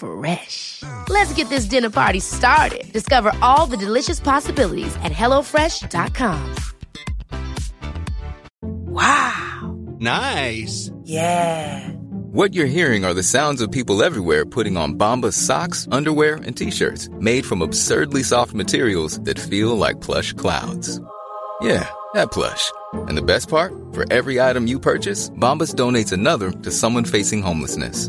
Fresh. Let's get this dinner party started. Discover all the delicious possibilities at hellofresh.com. Wow. Nice. Yeah. What you're hearing are the sounds of people everywhere putting on Bombas socks, underwear, and t-shirts made from absurdly soft materials that feel like plush clouds. Yeah, that plush. And the best part? For every item you purchase, Bombas donates another to someone facing homelessness.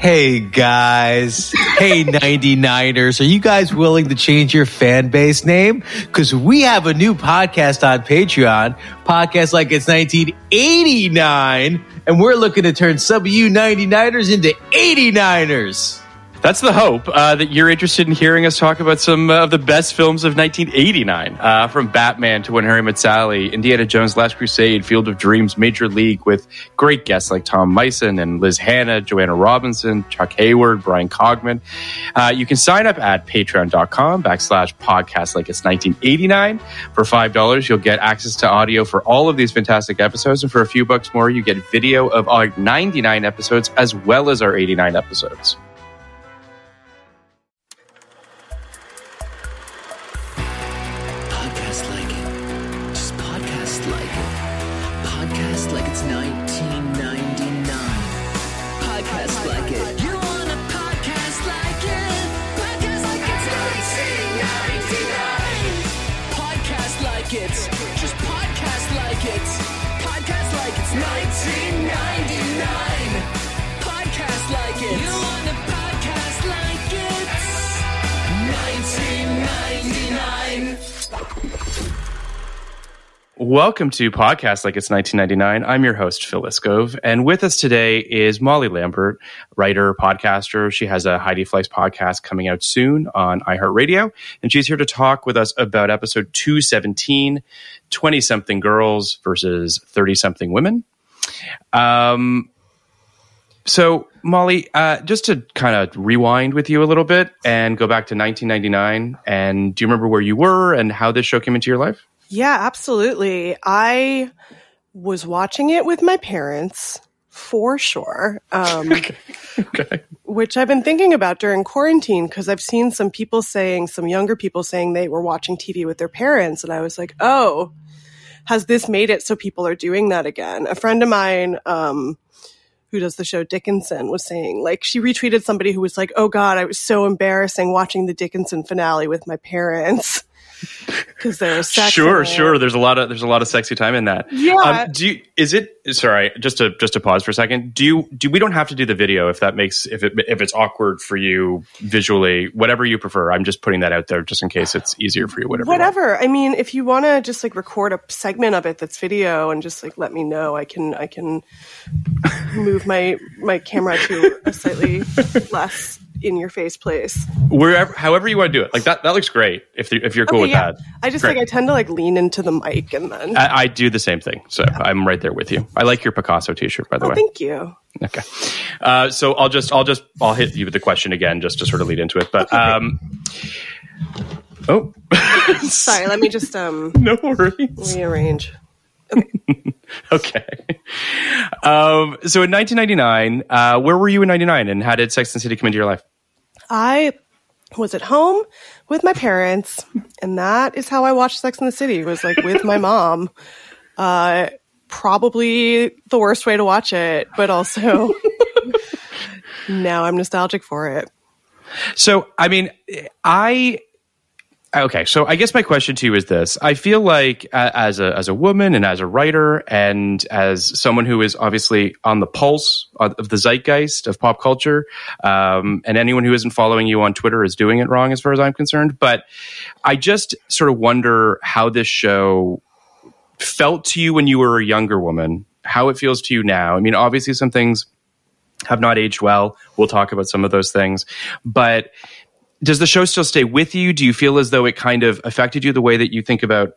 Hey guys. Hey 99ers. Are you guys willing to change your fan base name? Because we have a new podcast on Patreon, podcast like it's 1989, and we're looking to turn some of you 99ers into 89ers. That's the hope uh, that you're interested in hearing us talk about some uh, of the best films of 1989, uh, from Batman to When Harry Met Sally, Indiana Jones: Last Crusade, Field of Dreams, Major League, with great guests like Tom Meissen and Liz Hannah, Joanna Robinson, Chuck Hayward, Bryan Cogman. Uh, you can sign up at patreon.com backslash podcast like it's 1989. For $5, you'll get access to audio for all of these fantastic episodes. And for a few bucks more, you get video of our 99 episodes as well as our 89 episodes. Welcome to Podcast Like It's 1999. I'm your host, Phil Iscove. And with us today is Molly Lambert, writer, podcaster. She has a Heidi Fleiss podcast coming out soon on iHeartRadio. And she's here to talk with us about episode 217 20 something girls versus 30 something women. Um, so, Molly, uh, just to kind of rewind with you a little bit and go back to 1999. And do you remember where you were and how this show came into your life? Yeah, absolutely. I was watching it with my parents for sure. Um, Okay. which I've been thinking about during quarantine because I've seen some people saying, some younger people saying they were watching TV with their parents. And I was like, oh, has this made it so people are doing that again? A friend of mine, um, who does the show Dickinson was saying, like, she retweeted somebody who was like, oh God, I was so embarrassing watching the Dickinson finale with my parents. Because there was sex. sure sure there's a lot of there's a lot of sexy time in that Yeah. um, do you is it sorry just to just to pause for a second do you do we don't have to do the video if that makes if it if it's awkward for you visually whatever you prefer i'm just putting that out there just in case it's easier for you whatever. Whatever. I mean, if you want to just like record a segment of it that's video and just like let me know, I can I can move my my camera to a slightly less in your face place. wherever however you want to do it like that that looks great if if you're cool Okay, with yeah. that I just Great. like I tend to like lean into the mic and then. I, I do the same thing so i'm right there with you i like your picasso t-shirt by the oh, way thank you. Okay. Uh, so I'll just I'll just I'll hit you with the question again just to sort of lead into it. But um Oh Sorry, let me just um no worries. rearrange. Okay. Um so in 1999, uh where were you in 99 and how did Sex and the City come into your life? I was at home with my parents, and that is how I watched Sex in the City. Was like with my mom. Uh, probably the worst way to watch it, but also now I'm nostalgic for it. So, I mean, I okay. So, I guess my question to you is this: I feel like uh, as a as a woman and as a writer and as someone who is obviously on the pulse of the zeitgeist of pop culture, um, and anyone who isn't following you on Twitter is doing it wrong, as far as I'm concerned. But I just sort of wonder how this show felt to you when you were a younger woman, how it feels to you now. I mean, obviously, some things have not aged well. We'll talk about some of those things. But does the show still stay with you? Do you feel as though it kind of affected you the way that you think about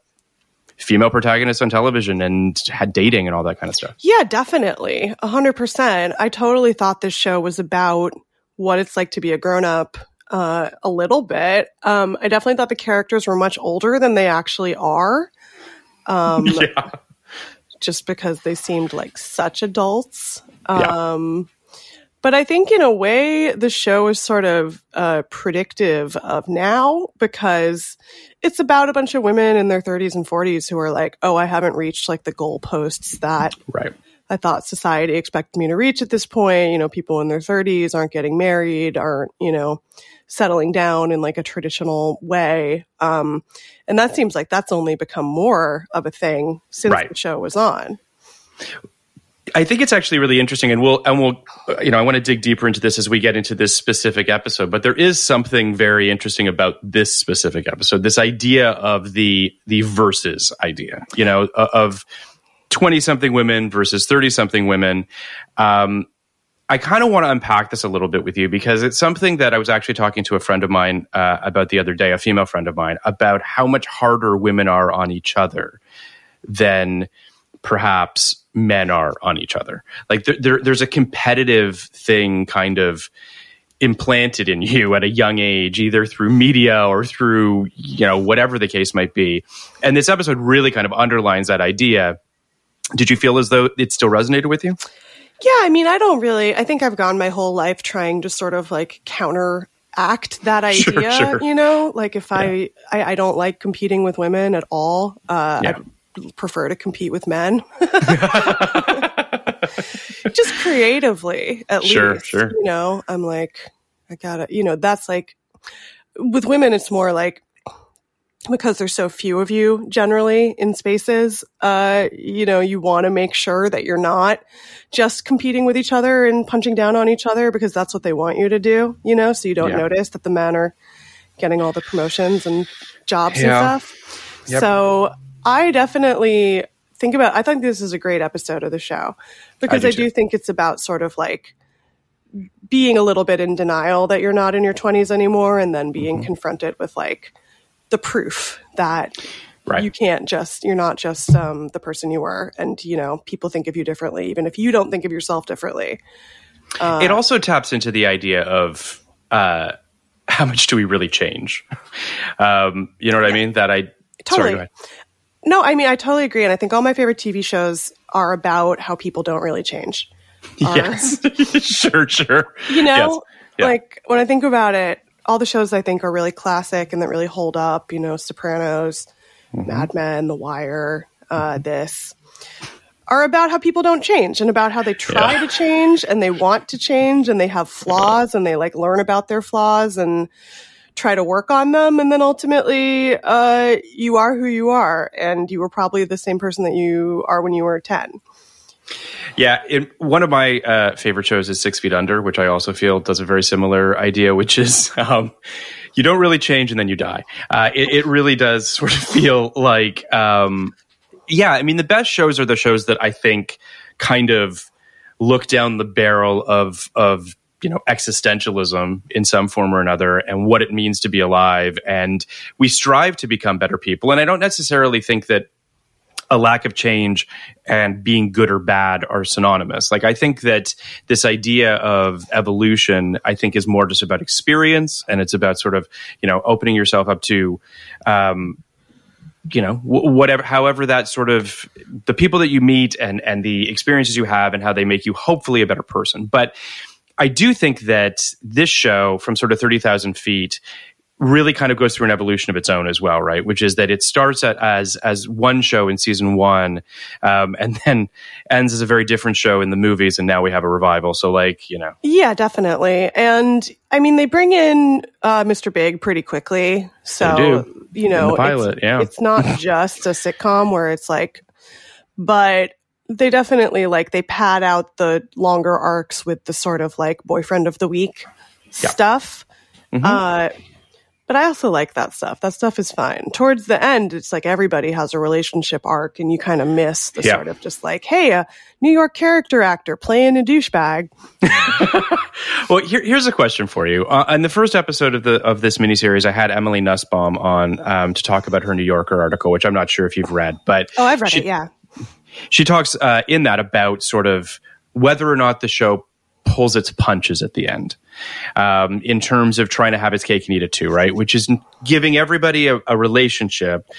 female protagonists on television and had dating and all that kind of stuff? Yeah, definitely. A hundred percent. I totally thought this show was about what it's like to be a grown up. Uh, a little bit. Um, I definitely thought the characters were much older than they actually are. Um, yeah. just because they seemed like such adults. Um, but I think in a way, the show is sort of uh, predictive of now because it's about a bunch of women in their 30s and 40s who are like, oh, I haven't reached like the goalposts that Right. I thought society expected me to reach at this point. You know, people in their 30s aren't getting married, aren't, you know, settling down in like a traditional way. Um, and that seems like that's only become more of a thing since Right. the show was on. I think it's actually really interesting, and we'll and we'll you know I want to dig deeper into this as we get into this specific episode. But there is something very interesting about this specific episode. This idea of the the versus idea, you know, of twenty something women versus thirty something women. Um, I kind of want to unpack this a little bit with you because it's something that I was actually talking to a friend of mine uh, about the other day, a female friend of mine, about how much harder women are on each other than perhaps men are on each other. Like there, there, there's a competitive thing kind of implanted in you at a young age, either through media or through, you know, whatever the case might be. And this episode really kind of underlines that idea. Did you feel as though it still resonated with you? Yeah, I mean, I don't really, I think I've gone my whole life trying to sort of like counteract that idea, Sure, sure. you know? Like if I, I, I don't like competing with women at all. Uh, Yeah. Prefer to compete with men. Just creatively, at Sure, least. sure. sure. You know, I'm like, I gotta, you know, that's like, with women, it's more like, because there's so few of you generally in spaces, uh, you know, you want to make sure that you're not just competing with each other and punching down on each other because that's what they want you to do, you know, so you don't Yeah. notice that the men are getting all the promotions and jobs Yeah. and stuff. So I definitely think about, I think this is a great episode of the show because do I do think it's about sort of like, being a little bit in denial that you're not in your 20s anymore and then being Mm-hmm. confronted with like the proof that Right. you can't just you're not just um, the person you were and you know people think of you differently even if you don't think of yourself differently it also taps into the idea of uh, how much do we really change? Um, you know what I mean? That I sorry, Totally. ahead. No i mean i totally agree and i think all my favorite tv shows are about how people don't really change Yes, sure, sure. you know Yes. Yeah. like when i think about it all the shows i think are really classic and that really hold up you know sopranos Mm-hmm. mad men the wire uh, this are about how people don't change and about how they try Yeah. to change and they want to change and they have flaws and they like learn about their flaws and try to work on them and then ultimately uh, you are who you are and you were probably the same person that you are when you were 10 Yeah, one of my uh, favorite shows is Six Feet Under, which I also feel does a very similar idea, which is um, you don't really change and then you die. Uh, it, it really does sort of feel like, um, yeah, I mean, the best shows are the shows that I think kind of look down the barrel of of you know existentialism in some form or another and what it means to be alive and we strive to become better people and i don't necessarily think that a lack of change and being good or bad are synonymous. Like I think that this idea of evolution, I think, is more just about experience, and it's about sort of you know opening yourself up to. Um, you know whatever however that sort of the people that you meet and and the experiences you have and how they make you hopefully a better person but i do think that this show from sort of 30000 feet really kind of goes through an evolution of its own as well, right? Which is that it starts at, as as one show in season one, um, and then ends as a very different show in the movies, and now we have a revival. So, like, you know, Yeah, definitely. And I mean, they bring in uh, Mr. Big pretty quickly. So, you know, pilot, it's, yeah. it's not just a sitcom where it's like, but they definitely like they pad out the longer arcs with the sort of like boyfriend of the week Yeah. stuff. Mm-hmm. Uh, but I also like that stuff. That stuff is fine. Towards the end, it's like everybody has a relationship arc, and you kind of miss the Yeah. sort of just like, hey, a New York character actor playing a douchebag. Well, here, here's a question for you. Uh, in the first episode of the of this miniseries, I had Emily Nussbaum on um, to talk about her New Yorker article, which I'm not sure if you've read, but Oh, I've read she, it. Yeah. She talks uh, in that about sort of whether or not the show pulls its punches at the end um, in terms of trying to have its cake and eat it too, right? Which is giving everybody a, a relationship.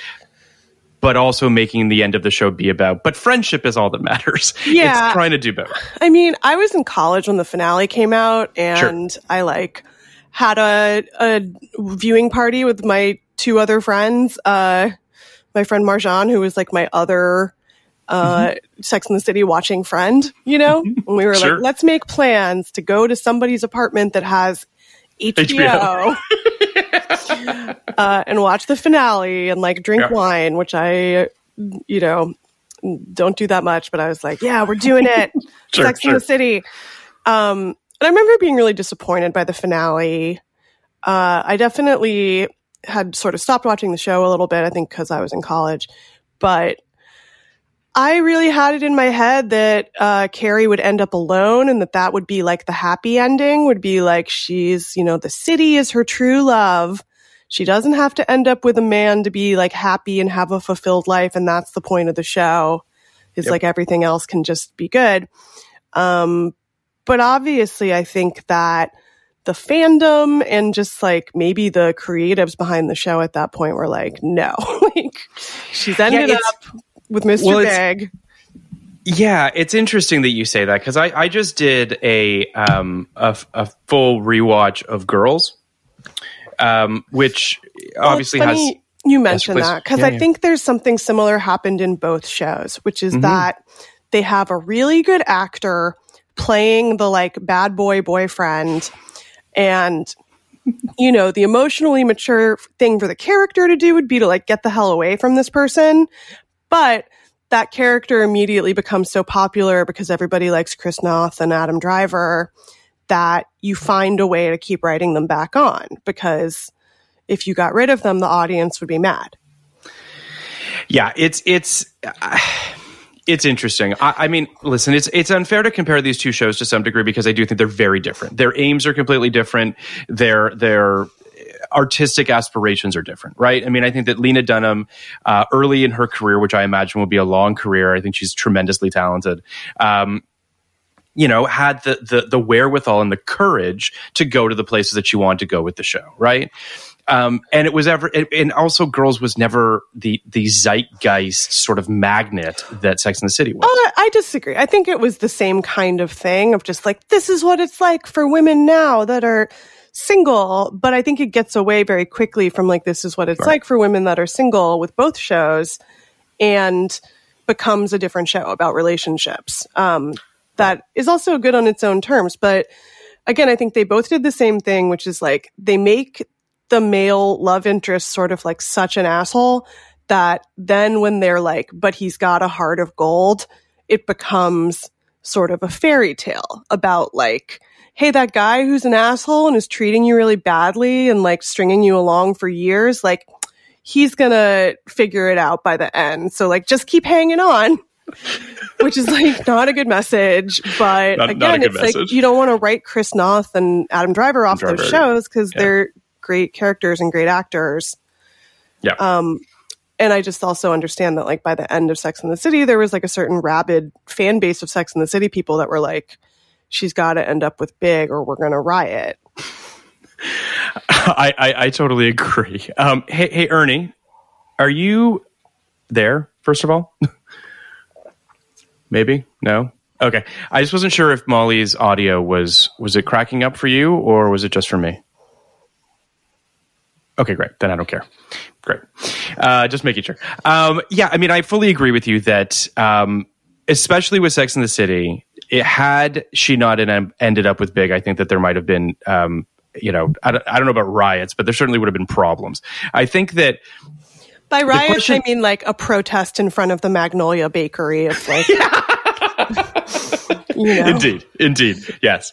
But also making the end of the show be about, but friendship is all that matters. Yeah. It's trying to do both. I mean, I was in college when the finale came out, and I like had a a viewing party with my two other friends. Uh, my friend Marjan, who was like my other uh, Sex in the City watching friend, you know, and we were Sure. like, let's make plans to go to somebody's apartment that has HBO. uh, and watch the finale and like drink Yeah. wine, which I, you know, don't do that much, but I was like, yeah, we're doing it. Sure, Sex in the City. Um, and I remember being really disappointed by the finale. Uh, I definitely had sort of stopped watching the show a little bit, I think because I was in college, but I really had it in my head that uh, Carrie would end up alone and that that would be like the happy ending, would be like she's, you know, the city is her true love. She doesn't have to end up with a man to be like happy and have a fulfilled life. And that's the point of the show is like everything else can just be good. Um, but obviously, I think that the fandom and just like maybe the creatives behind the show at that point were like, no, like she's ended it's- up with Mr. Well, Big. Yeah, it's interesting that you say that because I, I just did a um a, a full rewatch of Girls, um, which Well, obviously has you mentioned that because Yeah, I yeah. think there's something similar happened in both shows, which is Mhm. that they have a really good actor playing the like bad boy boyfriend and you know the emotionally mature thing for the character to do would be to like get the hell away from this person but that character immediately becomes so popular because everybody likes Chris Noth and Adam Driver that you find a way to keep writing them back on because if you got rid of them, the audience would be mad. yeah it's it's uh, it's interesting. I, I mean, listen, it's it's unfair to compare these two shows to some degree because I do think they're very different. Their aims are completely different. Their their artistic aspirations are different, right? I mean, I think that Lena Dunham, uh, early in her career, which I imagine will be a long career, I think she's tremendously talented. Um, you know, had the, the the wherewithal and the courage to go to the places that she wanted to go with the show, right? Um, and it was ever, and- also, Girls was never the the zeitgeist sort of magnet that Sex and the City was. Oh, I disagree. I think it was the same kind of thing of just like, this is what it's like for women now that are single. But I think it gets away very quickly from like, this is what it's like for women that are single with both shows and becomes a different show about relationships. Um, that is also good on its own terms. But again, I think they both did the same thing, which is like they make the male love interest sort of like such an asshole that then when they're like, but he's got a heart of gold, it becomes sort of a fairy tale about like, hey, that guy who's an asshole and is treating you really badly and like stringing you along for years, like he's gonna figure it out by the end. So like just keep hanging on. Which is like not a good message, but Not- not again, good it's like you don't want to write Chris Noth and Adam Driver off Driver, those shows because yeah. they're great characters and great actors. yeah, Um, and I just also understand that, like, by the end of Sex in the City, there was like a certain rabid fan base of Sex in the City people that were like, she's got to end up with Big or we're going to riot. I, I I totally agree. Um, hey hey Ernie, are you there? First of all, maybe no. Okay, I just wasn't sure if Molly's audio was was it cracking up for you or was it just for me? Okay, great. Then I don't care. Great. Uh, just making sure. Um, yeah, I mean, I fully agree with you that, um, especially with Sex in the City, it had she not en- ended up with Big, I think that there might have been, um, you know, I don't, I don't know about riots, but there certainly would have been problems. I think that By riots, question- I mean like a protest in front of the Magnolia Bakery. It's like, you know. Indeed, indeed, yes.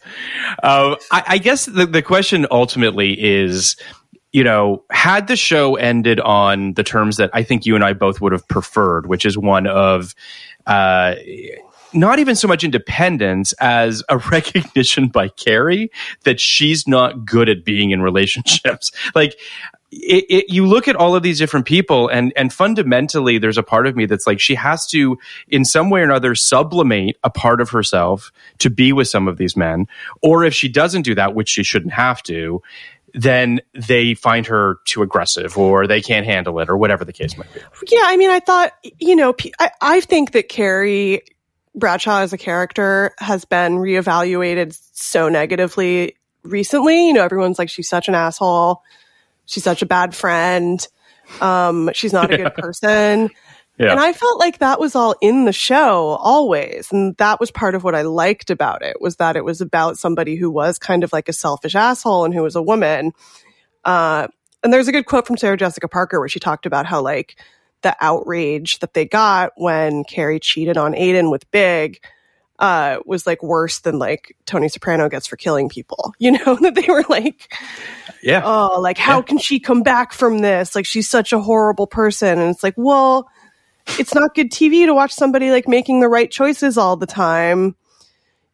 Um, I, I guess the, the question ultimately is, you know, had the show ended on the terms that I think you and I both would have preferred, which is one of uh, not even so much independence as a recognition by Carrie that she's not good at being in relationships. like, it, it, you look at all of these different people and and fundamentally there's a part of me that's like she has to in some way or another sublimate a part of herself to be with some of these men or if she doesn't do that which she shouldn't have to then they find her too aggressive or they can't handle it or whatever the case might be Yeah, I mean, I thought, you know, I, I think that Carrie Bradshaw as a character has been reevaluated so negatively recently. You know, everyone's like, she's such an asshole. She's such a bad friend. Um, she's not a good person. yeah And I felt like that was all in the show always. And that was part of what I liked about it was that it was about somebody who was kind of like a selfish asshole and who was a woman. Uh, and there's a good quote from Sarah Jessica Parker where she talked about how like the outrage that they got when Carrie cheated on Aiden with Big uh, was like worse than like Tony Soprano gets for killing people. You know, that they were like, yeah oh, like how can she come back from this? Like she's such a horrible person. And it's like, well, it's not good TV to watch somebody like making the right choices all the time.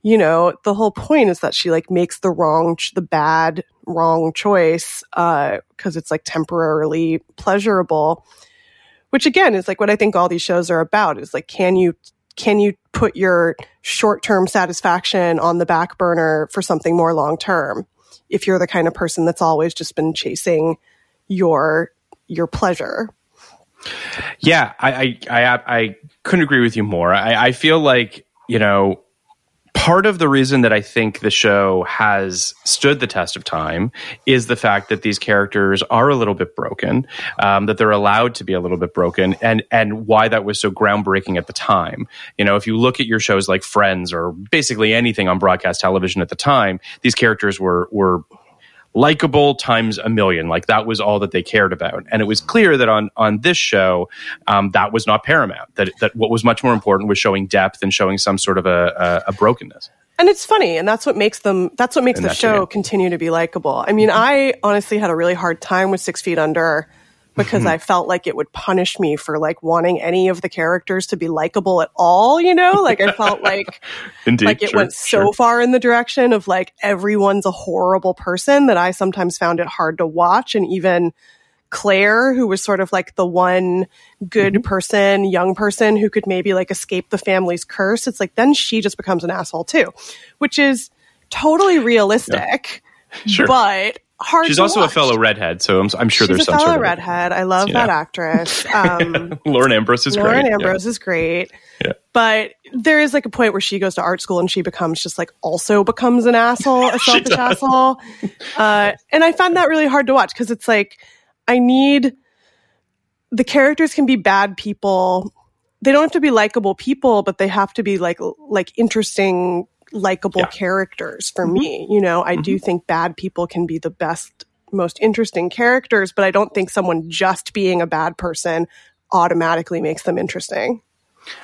You know, the whole point is that she like makes the wrong, ch- the bad, wrong choice, uh, cause it's like temporarily pleasurable, which again is like what I think all these shows are about is like, can you, can you put your short-term satisfaction on the back burner for something more long-term? If you're the kind of person that's always just been chasing your, your pleasure. Yeah, I I I, I couldn't agree with you more. I, I feel like you know part of the reason that I think the show has stood the test of time is the fact that these characters are a little bit broken, um, that they're allowed to be a little bit broken, and and why that was so groundbreaking at the time. You know, if you look at your shows like Friends or basically anything on broadcast television at the time, these characters were were likable times a million. Like that was all that they cared about. And it was clear that on on this show, um, that was not paramount. That that what was much more important was showing depth and showing some sort of a, a, a brokenness. And it's funny, and that's what makes them. That's what makes And the show continue to be likable. I mean, I honestly had a really hard time with Six Feet Under because Mm-hmm. I felt like it would punish me for like wanting any of the characters to be likable at all. You know, like I felt like Indeed, like it sure, went so sure. far in the direction of like everyone's a horrible person that I sometimes found it hard to watch, and even. Claire, who was sort of like the one good Mm-hmm. person, young person who could maybe like escape the family's curse. It's like then she just becomes an asshole too, which is totally realistic, Sure. but hard. She's also a fellow redhead, so I'm, I'm sure She's there's a some fellow sort of redhead. I love Yeah. that actress. Um, Lauren Ambrose is great. Lauren great. Ambrose is great. Yeah. But there is like a point where she goes to art school and she becomes just like also becomes an asshole, a selfish asshole. Uh, and I found that really hard to watch because it's like I need the characters can be bad people. They don't have to be likable people, but they have to be like like interesting, likable Yeah. Mm-hmm. characters for me. You know, I do think bad people can be the best, most interesting characters, but I don't think someone just being a bad person automatically makes them interesting.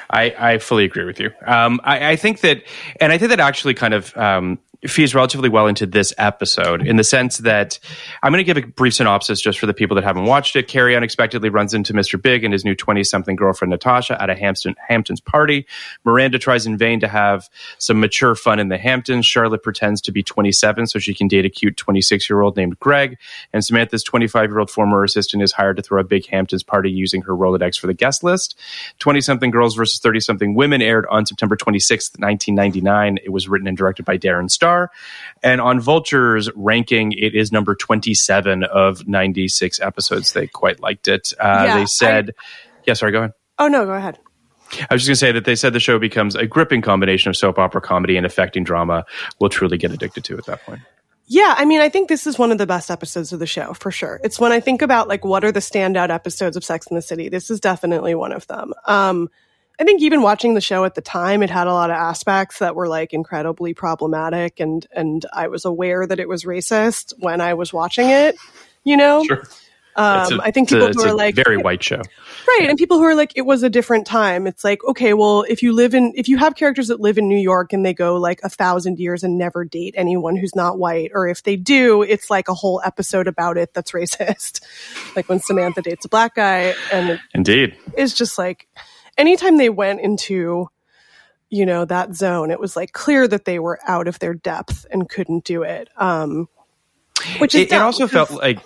I, I fully agree with you. Um, I, I think that, and I think that actually kind of um, feeds relatively well into this episode in the sense that I'm going to give a brief synopsis just for the people that haven't watched it. Carrie unexpectedly runs into Mr. Big and his new 20 something girlfriend, Natasha, at a Hampton, Hamptons party. Miranda tries in vain to have some mature fun in the Hamptons. Charlotte pretends to be 27 so she can date a cute 26 year old named Greg. And Samantha's 25 year old former assistant is hired to throw a big Hamptons party using her Rolodex for the guest list. 20 something girls versus 30 something women aired on September 26th, 1999. It was written and directed by Darren Star. And on Vulture's ranking, it is number 27 of 96 episodes. They quite liked it. Uh, Yeah, they said, yeah, sorry, go ahead. Oh no, go ahead. I was just going to say that they said the show becomes a gripping combination of soap opera comedy and affecting drama. We'll truly get addicted to at that point. Yeah, I mean, I think this is one of the best episodes of the show for sure. It's when I think about like what are the standout episodes of Sex in the City. This is definitely one of them. Um, I think even watching the show at the time, it had a lot of aspects that were like incredibly problematic, and and I was aware that it was racist when I was watching it. You know, Sure. um, a- I think a- people it's who a are like very white show. Right. And people who are like, it was a different time. It's like, okay, well, if you live in, if you have characters that live in New York and they go like a thousand years and never date anyone who's not white, or if they do, it's like a whole episode about it that's racist. like when Samantha dates a black guy and Indeed. it's just like, anytime they went into, you know, that zone, it was like clear that they were out of their depth and couldn't do it. Um, which is it, it also felt like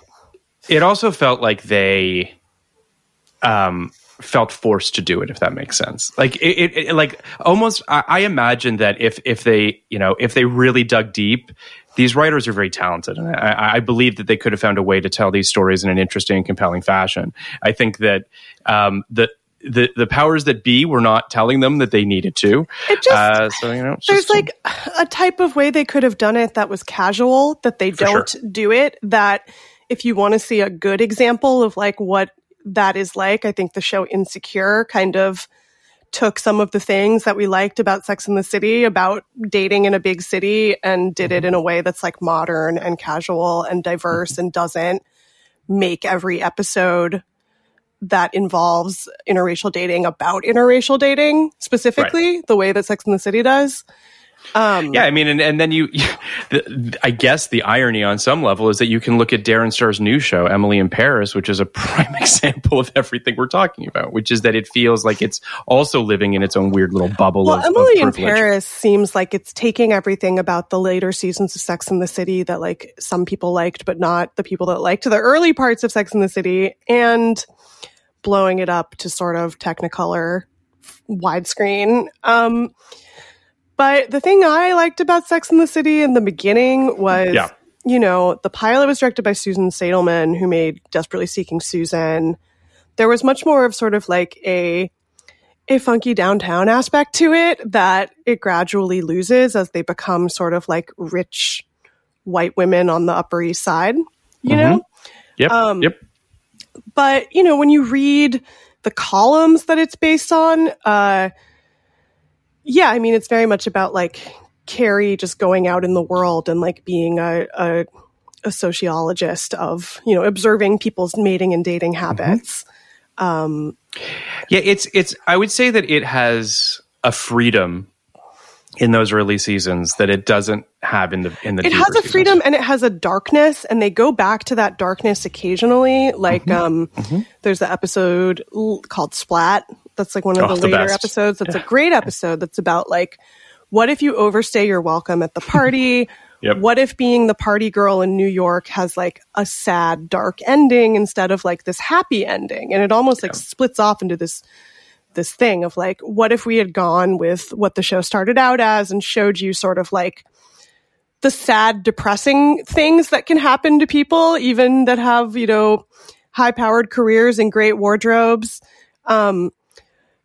it also felt like they um felt forced to do it if that makes sense like it, it, it- like almost I, I imagine that if if they you know if they really dug deep these writers are very talented and I, I believe that they could have found a way to tell these stories in an interesting and compelling fashion i think that um the the, the powers that be were not telling them that they needed to. It just- uh, so you know, there's just- like a type of way they could have done it that was casual that they don't sure. do it that if you want to see a good example of like what that is like i think the show insecure kind of took some of the things that we liked about sex in the city about dating in a big city and did Mm-hmm. it in a way that's like modern and casual and diverse and doesn't make every episode that involves interracial dating about interracial dating specifically the way that sex in the city does. Um Yeah, I mean, and, and then you, the, I guess the irony on some level is that you can look at Darren Star's new show, Emily in Paris, which is a prime example of everything we're talking about, which is that it feels like it's also living in its own weird little bubble Well, of, Emily of in. Paris seems like it's taking everything about the later seasons of Sex in the City that like some people liked, but not the people that liked the early parts of Sex in the City, and blowing it up to sort of Technicolor widescreen. Um, but the thing I liked about Sex in the City in the beginning was, Yeah. you know, the pilot was directed by Susan Seidelman, who made Desperately Seeking Susan. There was much more of sort of like a a funky downtown aspect to it that it gradually loses as they become sort of like rich white women on the Upper East Side, you know? Yep, Um, yep. But, you know, when you read the columns that it's based on, uh, yeah, I mean, it's very much about like Carrie just going out in the world and like being a, a, a sociologist of, you know, observing people's mating and dating habits. Um, Yeah, it's it's. I would say that it has a freedom in those early seasons that it doesn't have in the in the. it has a seasons. freedom and it has a darkness and they go back to that darkness occasionally like Mm-hmm. um there's the episode called splat that's like one of Oh, the the later best. episodes that's a great episode that's about like what if you overstay your welcome at the party Yep. what if being the party girl in new york has like a sad dark ending instead of like this happy ending and it almost like splits off into this this thing of like what if we had gone with what the show started out as and showed you sort of like the sad, depressing things that can happen to people, even that have, you know, high powered careers and great wardrobes. Um,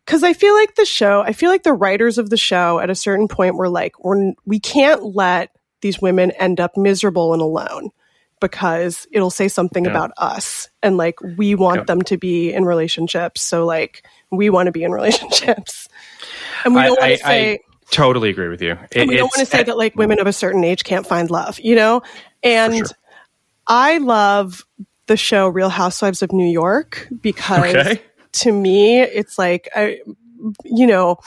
cause I feel like the show, I feel like the writers of the show at a certain point were like, we're, we can't let these women end up miserable and alone because it'll say something Yeah. about us. And like, we want Yeah. them to be in relationships. So like, we want to be in relationships. And we don't want to say, I totally agree with you. It, and we don't want to say that like women of a certain age can't find love, you know? And sure. I love the show Real Housewives of New York because Okay. to me, it's like, I, you know,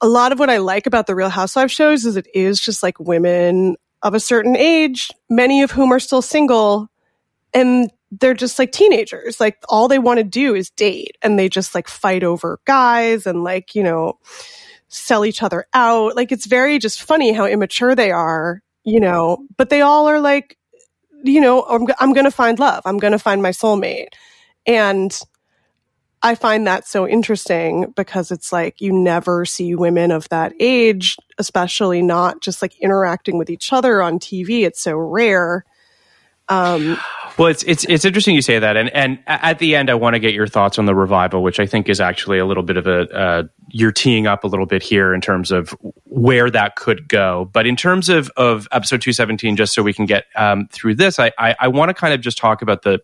a lot of what I like about the Real Housewives shows is it is just like women of a certain age, many of whom are still single, and they're just like teenagers. Like all they want to do is date, and they just like fight over guys and like, you know, sell each other out. Like it's very just funny how immature they are, you know, but they all are like, you know, I'm, I'm going to find love. I'm going to find my soulmate. And I find that so interesting because it's like you never see women of that age, especially not just like interacting with each other on TV. It's so rare. Um, Well, it's it's it's interesting you say that, and and at the end, I want to get your thoughts on the revival, which I think is actually a little bit of a uh, you're teeing up a little bit here in terms of where that could go. But in terms of of episode two seventeen, just so we can get um, through this, I I, I want to kind of just talk about the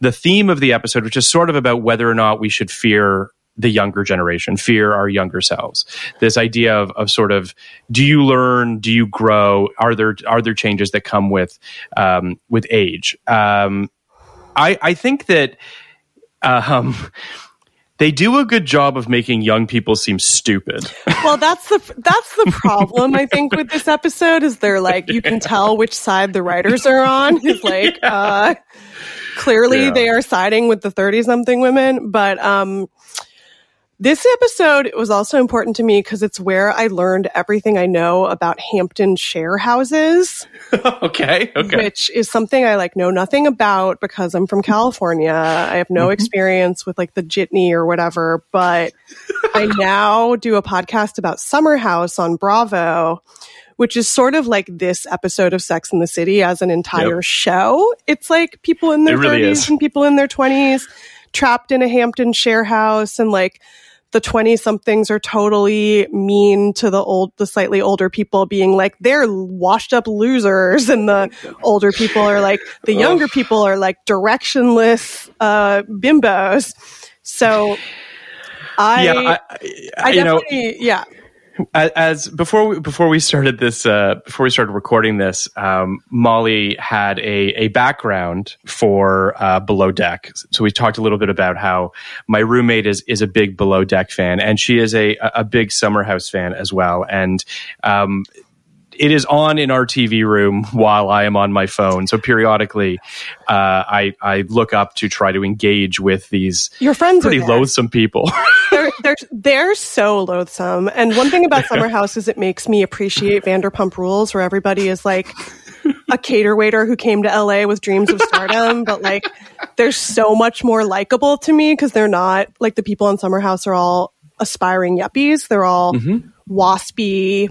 the theme of the episode, which is sort of about whether or not we should fear the younger generation, fear our younger selves. This idea of, of sort of do you learn, do you grow? Are there are there changes that come with um, with age? Um, I I think that um, they do a good job of making young people seem stupid. Well, that's the that's the problem I think with this episode is they're like you can tell which side the writers are on. Is like uh, clearly Yeah. they are siding with the thirty something women, but um, this episode was also important to me because it's where I learned everything I know about Hampton share houses. okay, okay. which is something I like know nothing about because I'm from California. I have no Mm-hmm. experience with like the jitney or whatever, but I now do a podcast about Summer House on Bravo, which is sort of like this episode of Sex in the City as an entire Yep. show. It's like people in their It really 30s is. and people in their 20s trapped in a Hampton share house and like the 20 somethings are totally mean to the old the slightly older people being like they're washed up losers and the older people are like the younger people are like directionless uh bimbos so i yeah, I, I, I you know, definitely yeah as, before we, before we started this uh, before we started recording this um, molly had a, a background for uh, below deck. So we talked a little bit about how my roommate is is a big below deck fan and she is a a big summer house fan as well. And um, it is on in our TV room while I am on my phone. So periodically, uh, I I look up to try to engage with these your friends pretty loathsome people. they're, they're, they're so loathsome. And one thing about Summer House is it makes me appreciate Vanderpump Rules, where everybody is like a cater waiter who came to LA with dreams of stardom, but like they're so much more likable to me because they're not like the people in Summer House are all aspiring yuppies. They're all waspy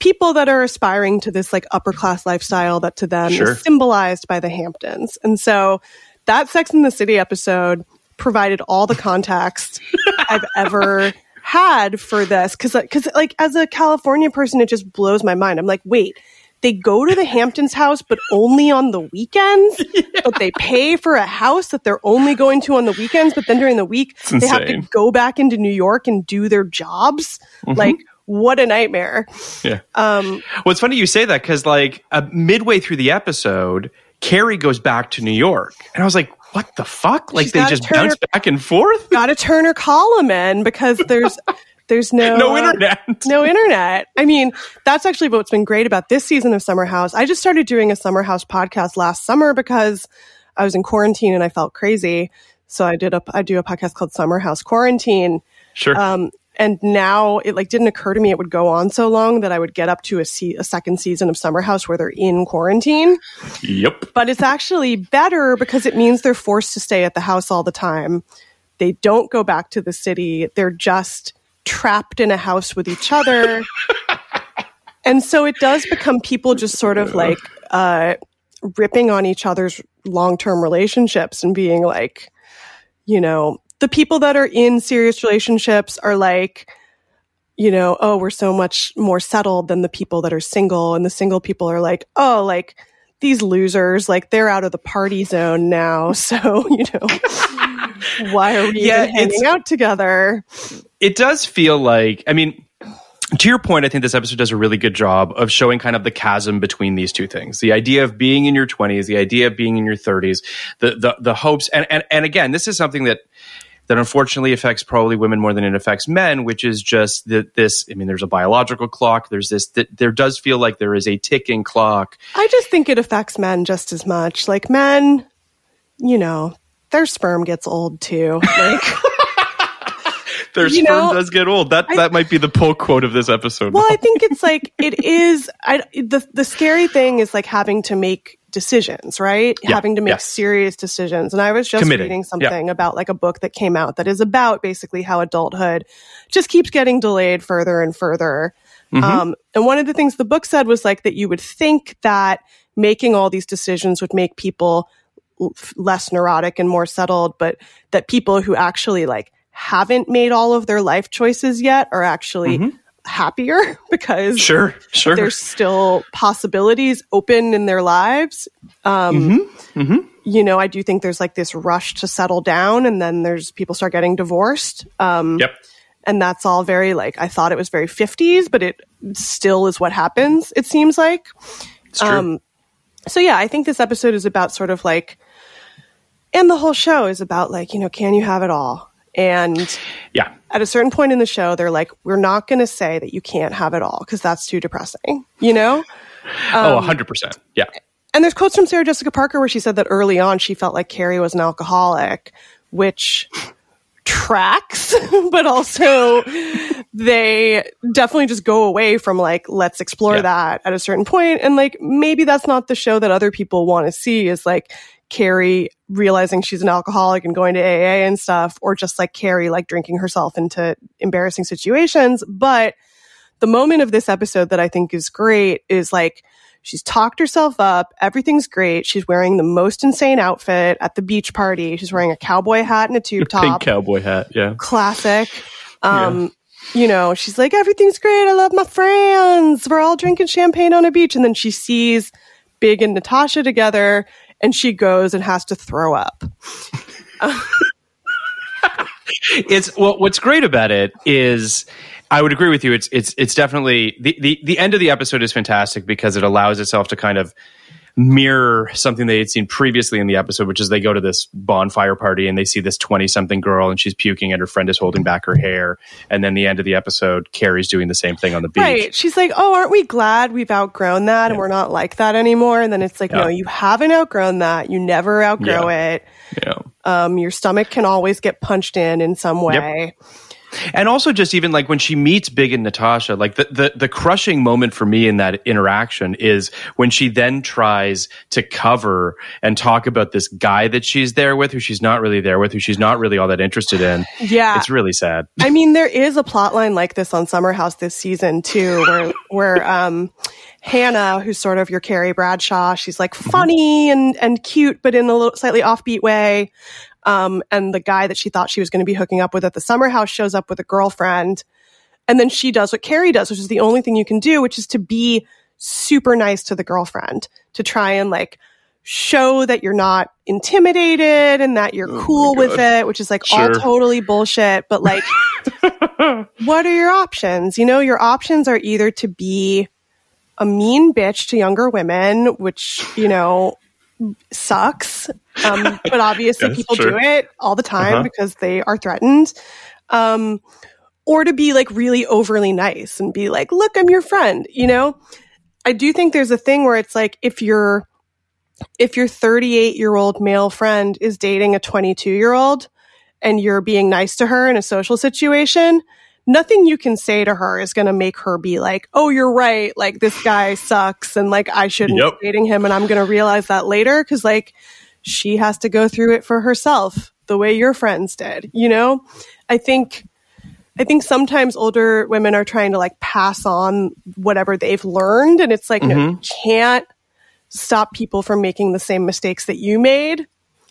people that are aspiring to this like upper class lifestyle that to them Sure. is symbolized by the Hamptons. And so that Sex in the City episode provided all the context I've ever had for this cuz uh, cuz like as a California person it just blows my mind. I'm like, "Wait, they go to the Hamptons house but only on the weekends? But they pay for a house that they're only going to on the weekends, but then during the week they have to go back into New York and do their jobs?" Mm-hmm. Like what a nightmare. yeah. Um, Well, it's funny you say that because, like, uh, midway through the episode, Carrie goes back to New York, and I was like, "What the fuck?" Like, they just bounce her- back and forth. got to turn her column in because there's there's no No uh, internet. no internet. I mean, that's actually what's been great about this season of Summer House. I just started doing a Summer House podcast last summer because I was in quarantine and I felt crazy. So I did a I do a podcast called Summer House Quarantine. Sure. Um, and now it like didn't occur to me it would go on so long that I would get up to a, se- a second season of Summer House where they're in quarantine. yep. But it's actually better because it means they're forced to stay at the house all the time. They don't go back to the city. They're just trapped in a house with each other. and so it does become people just sort of like uh, ripping on each other's long term relationships and being like, you know, the people that are in serious relationships are like, you know, oh, we're so much more settled than the people that are single. And the single people are like, oh, like these losers, like they're out of the party zone now. So, you know, why are we Yeah, even hanging out together? it does feel like i mean to your point i think this episode does a really good job of showing kind of the chasm between these two things the idea of being in your 20s the idea of being in your 30s the the, the hopes and, and and again this is something that that unfortunately affects probably women more than it affects men which is just that this i mean there's a biological clock there's this that there does feel like there is a ticking clock I just think it affects men just as much. Like men, you know, their sperm gets old too. Like, their You sperm know, does get old that that might be the pull quote of this episode well, I think it's like it is. I the the scary thing is like having to make decisions, right? Yeah, having to make yes. serious decisions. And I was just Committing, reading yeah. something about like a book that came out that is about basically how adulthood just keeps getting delayed further and further. Mm-hmm. Um, and one of the things the book said was like that you would think that making all these decisions would make people l- less neurotic and more settled, but that people who actually like haven't made all of their life choices yet are actually happier because Sure, sure. there's still possibilities open in their lives. Um, You know, I do think there's like this rush to settle down, and then there's people start getting divorced. Um, yep. and that's all very like I thought it was very 50s, but it still is what happens. It seems like. It's true. Um, so yeah, I think this episode is about sort of like, and the whole show is about like you know, can you have it all? And yeah. At a certain point in the show, they're like, we're not going to say that you can't have it all because that's too depressing, you know. oh, Um, 100%. Yeah. And there's quotes from Sarah Jessica Parker where she said that early on she felt like Carrie was an alcoholic, which tracks, but also they definitely just go away from like, let's explore Yeah. that at a certain point. And like, maybe that's not the show that other people want to see is like Carrie realizing she's an alcoholic and going to AA and stuff, or just like Carrie like drinking herself into embarrassing situations. But the moment of this episode that I think is great is like she's talked herself up. Everything's great. She's wearing the most insane outfit at the beach party. She's wearing a cowboy hat and a tube Pink top. cowboy hat. Yeah. Classic. Um, you know, she's like, everything's great. I love my friends. We're all drinking champagne on a beach. And then she sees Big and Natasha together and she goes and has to throw up. it's well what's great about it is I would agree with you. It's it's it's definitely the, the the end of the episode is fantastic because it allows itself to kind of mirror something they had seen previously in the episode, which is they go to this bonfire party and they see this twenty something girl and she's puking and her friend is holding back her hair. And then the end of the episode, Carrie's doing the same thing on the beach. Right. She's like, oh, aren't we glad we've outgrown that and we're not like that anymore? And then it's like, no, you haven't outgrown that. You never outgrow it. Yeah. Um, your stomach can always get punched in in some way. And also just even like when she meets Big and Natasha, like the, the, the crushing moment for me in that interaction is when she then tries to cover and talk about this guy that she's there with, who she's not really there with, who she's not really all that interested in. Yeah. It's really sad. I mean, there is a plot line like this on Summer House this season too, where where um, Hannah, who's sort of your Carrie Bradshaw, she's like funny and and cute, but in a little slightly offbeat way. Um, and the guy that she thought she was going to be hooking up with at the Summer House shows up with a girlfriend, and then she does what Carrie does, which is the only thing you can do, which is to be super nice to the girlfriend to try and like show that you're not intimidated and that you're cool with it, which is like all totally bullshit. But like, what are your options? You know, your options are either to be a mean bitch to younger women, which, you know, sucks. Um, but obviously Yes, people sure. do it all the time Uh-huh. because they are threatened. Um, or to be like really overly nice and be like, look, I'm your friend, you know? I do think there's a thing where it's like if your if your 38 year old male friend is dating a 22 year old and you're being nice to her in a social situation, nothing you can say to her is going to make her be like, "Oh, you're right. Like this guy sucks and like I shouldn't Yep. be dating him and I'm going to realize that later cuz like she has to go through it for herself the way your friends did." You know? I think I think sometimes older women are trying to like pass on whatever they've learned. And it's like, no, you can't stop people from making the same mistakes that you made.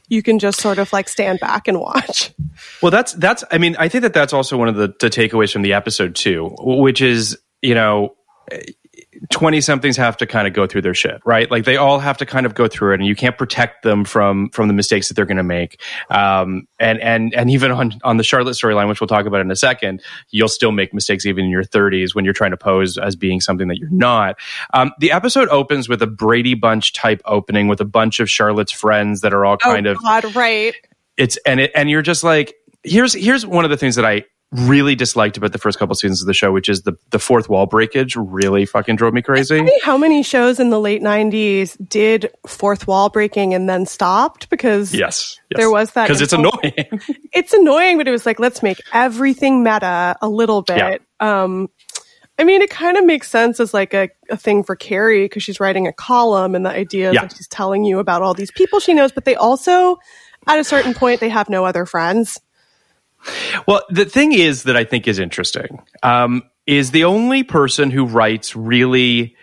You can just sort of like stand back and watch. Well, that's that's. I mean, I think that that's also one of the, the takeaways from the episode too, which is you know, twenty somethings have to kind of go through their shit, right? Like they all have to kind of go through it, and you can't protect them from from the mistakes that they're going to make. Um, and and and even on on the Charlotte storyline, which we'll talk about in a second, you'll still make mistakes even in your thirties when you're trying to pose as being something that you're not. Um, the episode opens with a Brady Bunch type opening with a bunch of Charlotte's friends that are all kind oh, of God, right. it's and it and you're just like here's here's one of the things that I really disliked about the first couple seasons of the show, which is the the fourth wall breakage really fucking drove me crazy. How many shows in the late 90s did fourth wall breaking and then stopped? Because Yes, yes. There was that because it's annoying. it's annoying, but it was like, let's make everything meta a little bit. Um, I mean, it kind of makes sense as like a, a thing for Carrie because she's writing a column and the idea is Yeah. that she's telling you about all these people she knows, but they also, at a certain point, they have no other friends. Well, the thing is that I think is interesting um, is the only person who writes really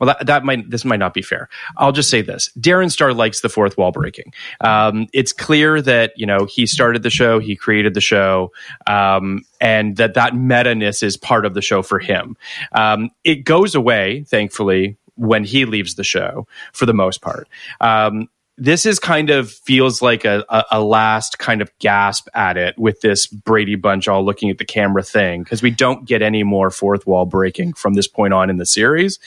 well, that, that might this might not be fair. I'll just say this: Darren Star likes the fourth wall breaking. Um, it's clear that you know he started the show, he created the show, um, and that that meta ness is part of the show for him. Um, it goes away, thankfully, when he leaves the show for the most part. Um, this is kind of feels like a, a, a, last kind of gasp at it with this Brady Bunch all looking at the camera thing because we don't get any more fourth wall breaking from this point on in the series.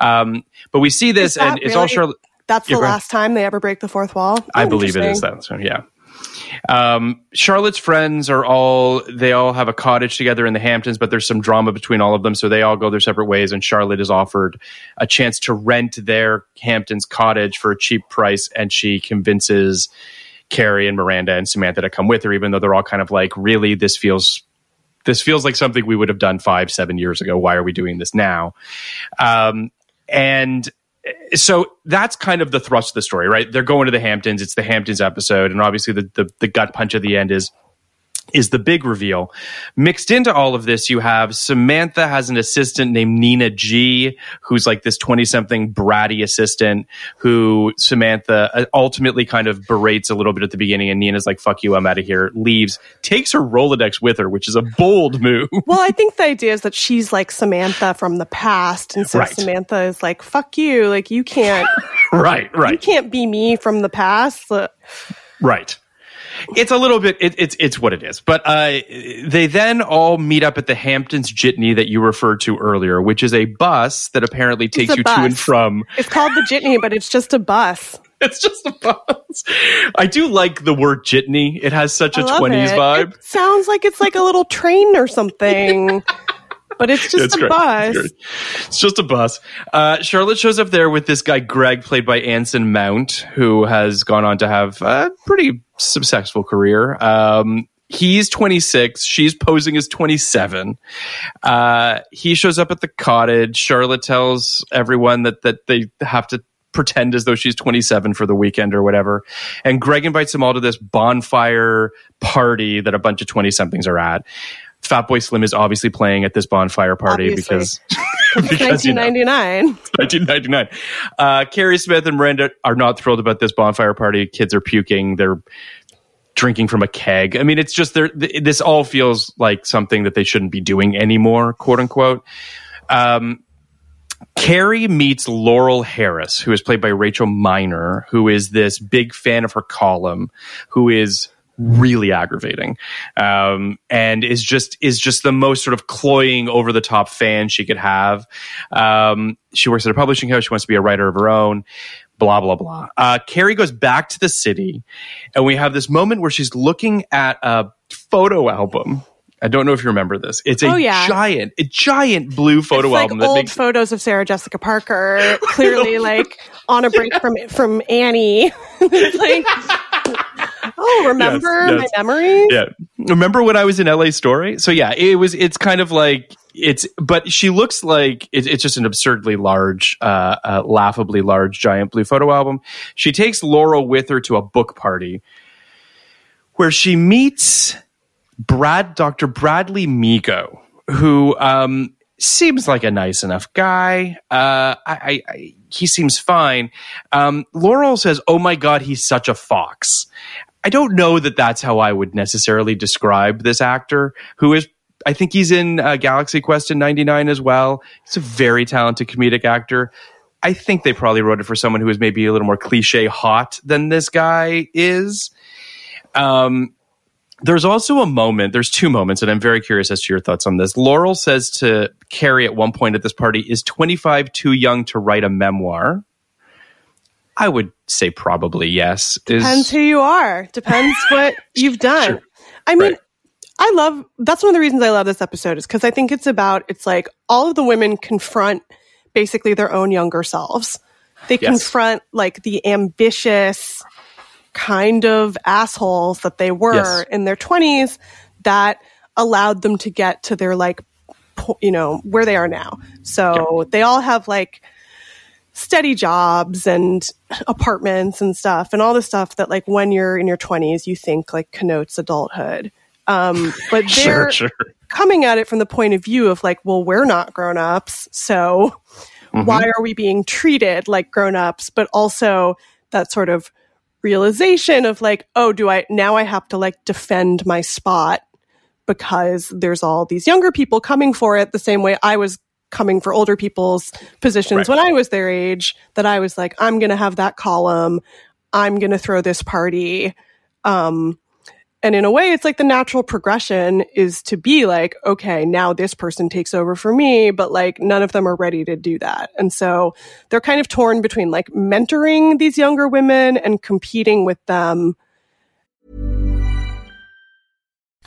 Um, but we see this, and really, it's all Charlotte. That's the last time they ever break the fourth wall. Oh, I believe it is that. So yeah. Um, Charlotte's friends are all they all have a cottage together in the Hamptons, but there's some drama between all of them, so they all go their separate ways. And Charlotte is offered a chance to rent their Hamptons cottage for a cheap price, and she convinces Carrie and Miranda and Samantha to come with her, even though they're all kind of like, really, this feels this feels like something we would have done five, seven years ago. Why are we doing this now? Um, and so that's kind of the thrust of the story, right? They're going to the Hamptons. It's the Hamptons episode, and obviously the the, the gut punch at the end is is the big reveal. Mixed into all of this, you have Samantha has an assistant named Nina G, who's like this 20 something bratty assistant who Samantha uh, ultimately kind of berates a little bit at the beginning. And Nina's like, fuck you, I'm out of here, leaves, takes her Rolodex with her, which is a bold move. Well, I think the idea is that she's like Samantha from the past. And so Right. Samantha is like, fuck you. Like, you can't, right, right. you can't be me from the past. Right. It's a little bit. It, it's it's what it is. But uh, they then all meet up at the Hamptons Jitney that you referred to earlier, which is a bus that apparently takes you to and from It's called the Jitney, but it's just a bus. It's just a bus. I do like the word jitney. It has such a I love 20s it. vibe. It sounds like it's like a little train or something, but it's just It's a great. bus. It's. It's just a bus. Uh, Charlotte shows up there with this guy, Greg, played by Anson Mount, who has gone on to have a pretty successful career. Um, he's 26. She's posing as 27. Uh, he shows up at the cottage. Charlotte tells everyone that, that they have to pretend as though she's 27 for the weekend or whatever. And Greg invites them all to this bonfire party that a bunch of 20 somethings are at. Fatboy Slim is obviously playing at this bonfire party Obviously. because because you know, 1999. 1999. Uh, Carrie Smith and Miranda are not thrilled about this bonfire party. Kids are puking. They're drinking from a keg. I mean, it's just they're, th- this all feels like something that they shouldn't be doing anymore, quote unquote. Um, Carrie meets Laurel Harris, who is played by Rachel Miner, who is this big fan of her column, who is really aggravating, um, and is just is just the most sort of cloying, over the top fan she could have. Um, she works at a publishing house. She wants to be a writer of her own. Blah blah blah. Uh, Carrie goes back to the city, and we have this moment where she's looking at a photo album. I don't know if you remember this. It's a Oh, yeah. giant, a giant blue photo it's like album that old makes photos of Sarah Jessica Parker, clearly like on a break from from Annie. Like, oh, remember Yes, my memory? yeah. Remember when I was in LA Story? So yeah, it was. It's kind of like it's, but she looks like it, it's just an absurdly large, uh, uh, laughably large, giant blue photo album. She takes Laurel with her to a book party where she meets Brad, Dr. Bradley Migo, who um, seems like a nice enough guy. Uh, I, I, I, he seems fine. Um, Laurel says, "Oh my God, he's such a fox." I don't know that that's how I would necessarily describe this actor, who is. I think he's in uh, Galaxy Quest in '99 as well. He's a very talented comedic actor. I think they probably wrote it for someone who is maybe a little more cliche hot than this guy is. Um, there's also a moment, there's two moments, and I'm very curious as to your thoughts on this. Laurel says to Carrie at one point at this party, Is 25 too young to write a memoir? I would say probably yes. Is, Depends who you are. Depends what you've done. Sure. I mean, Right. I love that's one of the reasons I love this episode is because I think it's about it's like all of the women confront basically their own younger selves. They Yes. confront like the ambitious kind of assholes that they were Yes. in their 20s that allowed them to get to their like po- you know where they are now. So they all have like steady jobs and apartments and stuff and all the stuff that like when you're in your 20s you think like connotes adulthood. Um but they're Sure, sure. coming at it from the point of view of like well we're not grown-ups so why are we being treated like grown-ups? But also that sort of realization of like oh do i now i have to like defend my spot because there's all these younger people coming for it the same way i was coming for older people's positions. Right. when i was their age that i was like i'm going to have that column. I'm going to throw this party. Um and in a way it's like the natural progression is to be like okay now this person takes over for me but like none of them are ready to do that. And so they're kind of torn between like mentoring these younger women and competing with them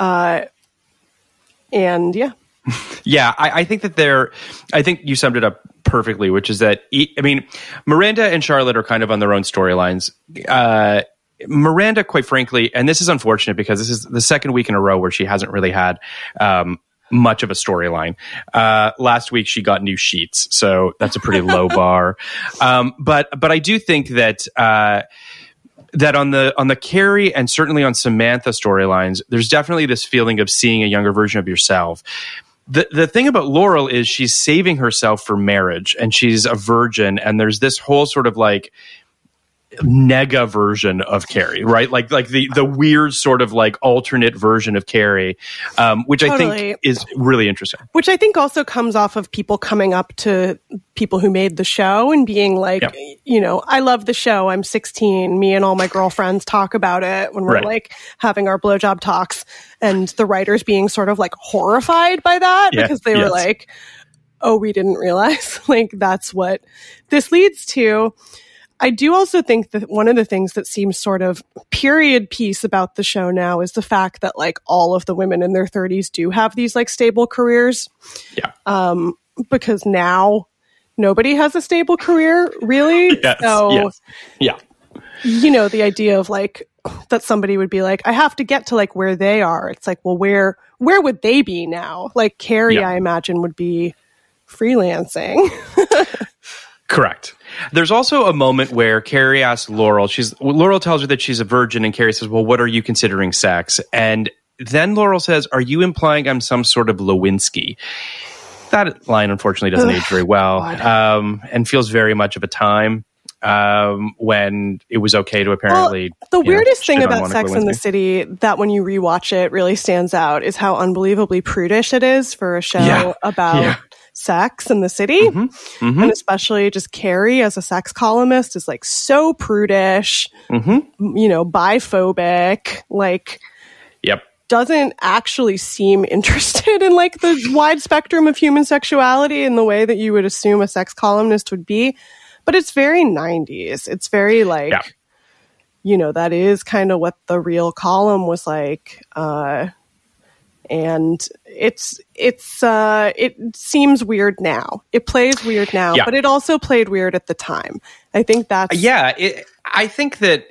Uh and yeah Yeah, I, I think that they're. I think you summed it up perfectly, which is that I mean, Miranda and Charlotte are kind of on their own storylines. Uh, Miranda, quite frankly, and this is unfortunate because this is the second week in a row where she hasn't really had um, much of a storyline. Uh, last week she got new sheets, so that's a pretty low bar. Um, but but I do think that. Uh, that on the on the Carrie and certainly on Samantha storylines, there's definitely this feeling of seeing a younger version of yourself. The the thing about Laurel is she's saving herself for marriage and she's a virgin and there's this whole sort of like nega version of Carrie, right? Like like the the weird sort of like alternate version of Carrie, um, which I think is really interesting. which I think also comes off of people coming up to people who made the show and being like, you know, I love the show. I'm 16. Me and all my girlfriends talk about it when we're Right. like having our blowjob talks, and the writers being sort of like horrified by that Yeah. because they were like, oh, we didn't realize like that's what this leads to. I do also think that one of the things that seems sort of period piece about the show now is the fact that like all of the women in their 30s do have these like stable careers Yeah. um, because now nobody has a stable career, really. Yes, so, yes. Yeah. you know, the idea of like that somebody would be like, I have to get to like where they are. It's like, well, where where would they be now? Like Carrie, Yeah. I imagine would be freelancing. Correct. There's also a moment where Carrie asks Laurel, she's Laurel tells her that she's a virgin, and Carrie says, Well, what are you considering sex? And then Laurel says, Are you implying I'm some sort of Lewinsky? That line unfortunately doesn't age very well, um, and feels very much of a time um, when it was okay to apparently. the you know, weirdest thing about Sex in the City that when you rewatch it really stands out is how unbelievably prudish it is for a show Yeah. about Yeah. Sex in the city. Mhm. And especially just Carrie as a sex columnist is like so prudish, Mhm. you know, biphobic, like Yep. doesn't actually seem interested in like the wide spectrum of human sexuality in the way that you would assume a sex columnist would be. But it's very 90s. It's very like, Yeah. you know, that is kind of what the real column was like. Uh, and it's, it's, uh, it seems weird now. It plays weird now, Yeah. but it also played weird at the time. I think that's, Yeah, it, I think that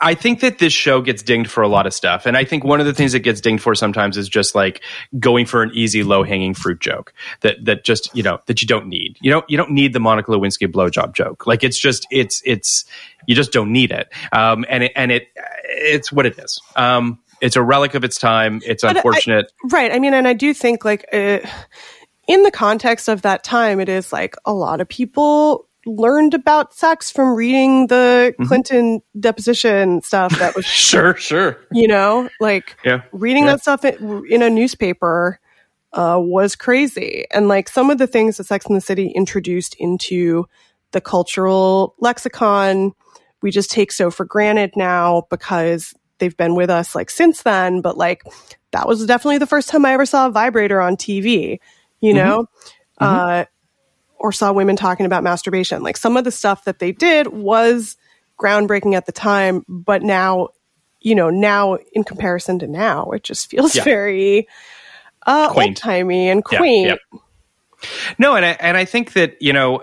I think that this show gets dinged for a lot of stuff, and I think one of the things it gets dinged for sometimes is just like going for an easy, low hanging fruit joke that that just you know that you don't need. You don't you don't need the Monica Lewinsky blowjob joke. Like it's just it's it's you just don't need it. Um, and it and it it's what it is. Um, it's a relic of its time. It's But I- unfortunate. Right. I mean, and I do think like uh, in the context of that time, it is like a lot of people learned about sex from reading the Mm-hmm. Clinton deposition stuff that was, sure, sure. you know, like Yeah. reading Yeah. that stuff in, in a newspaper. uh, was crazy. And like some of the things that Sex and the City introduced into the cultural lexicon, we just take so for granted now because they've been with us like since then. But like that was definitely the first time I ever saw a vibrator on TV, you know? Uh, or saw women talking about masturbation. Like some of the stuff that they did was groundbreaking at the time, but now, you know, now in comparison to now, it just feels Yeah. very uh, old timey and Yeah, quaint. yeah. No, and I, and I think that you know,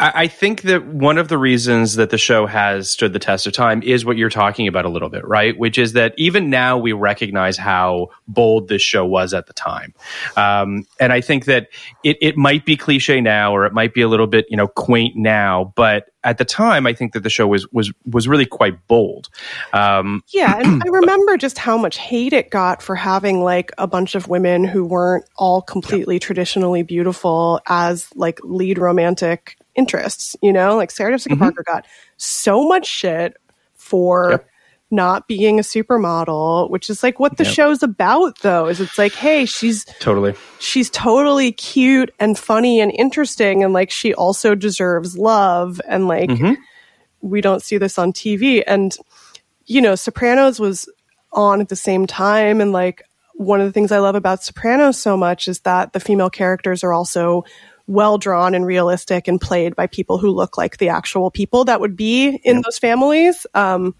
I, think that one of the reasons that the show has stood the test of time is what you're talking about a little bit, right? Which is that even now we recognize how bold this show was at the time, um, and I think that it it might be cliche now, or it might be a little bit you know quaint now, but at the time, I think that the show was was was really quite bold. Um, Yeah, and I remember just how much hate it got for having like a bunch of women who weren't all completely traditionally beautiful as like lead romantic interests, you know? Like Sarah Jessica mm-hmm. Parker got so much shit for Yep. not being a supermodel, which is like what the Yep. show's about though. Is it's like, hey, she's totally. she's totally cute and funny and interesting and like she also deserves love and like mm-hmm. we don't see this on TV and you know Sopranos was on at the same time and like one of the things I love about Sopranos so much is that the female characters are also well drawn and realistic and played by people who look like the actual people that would be in those families um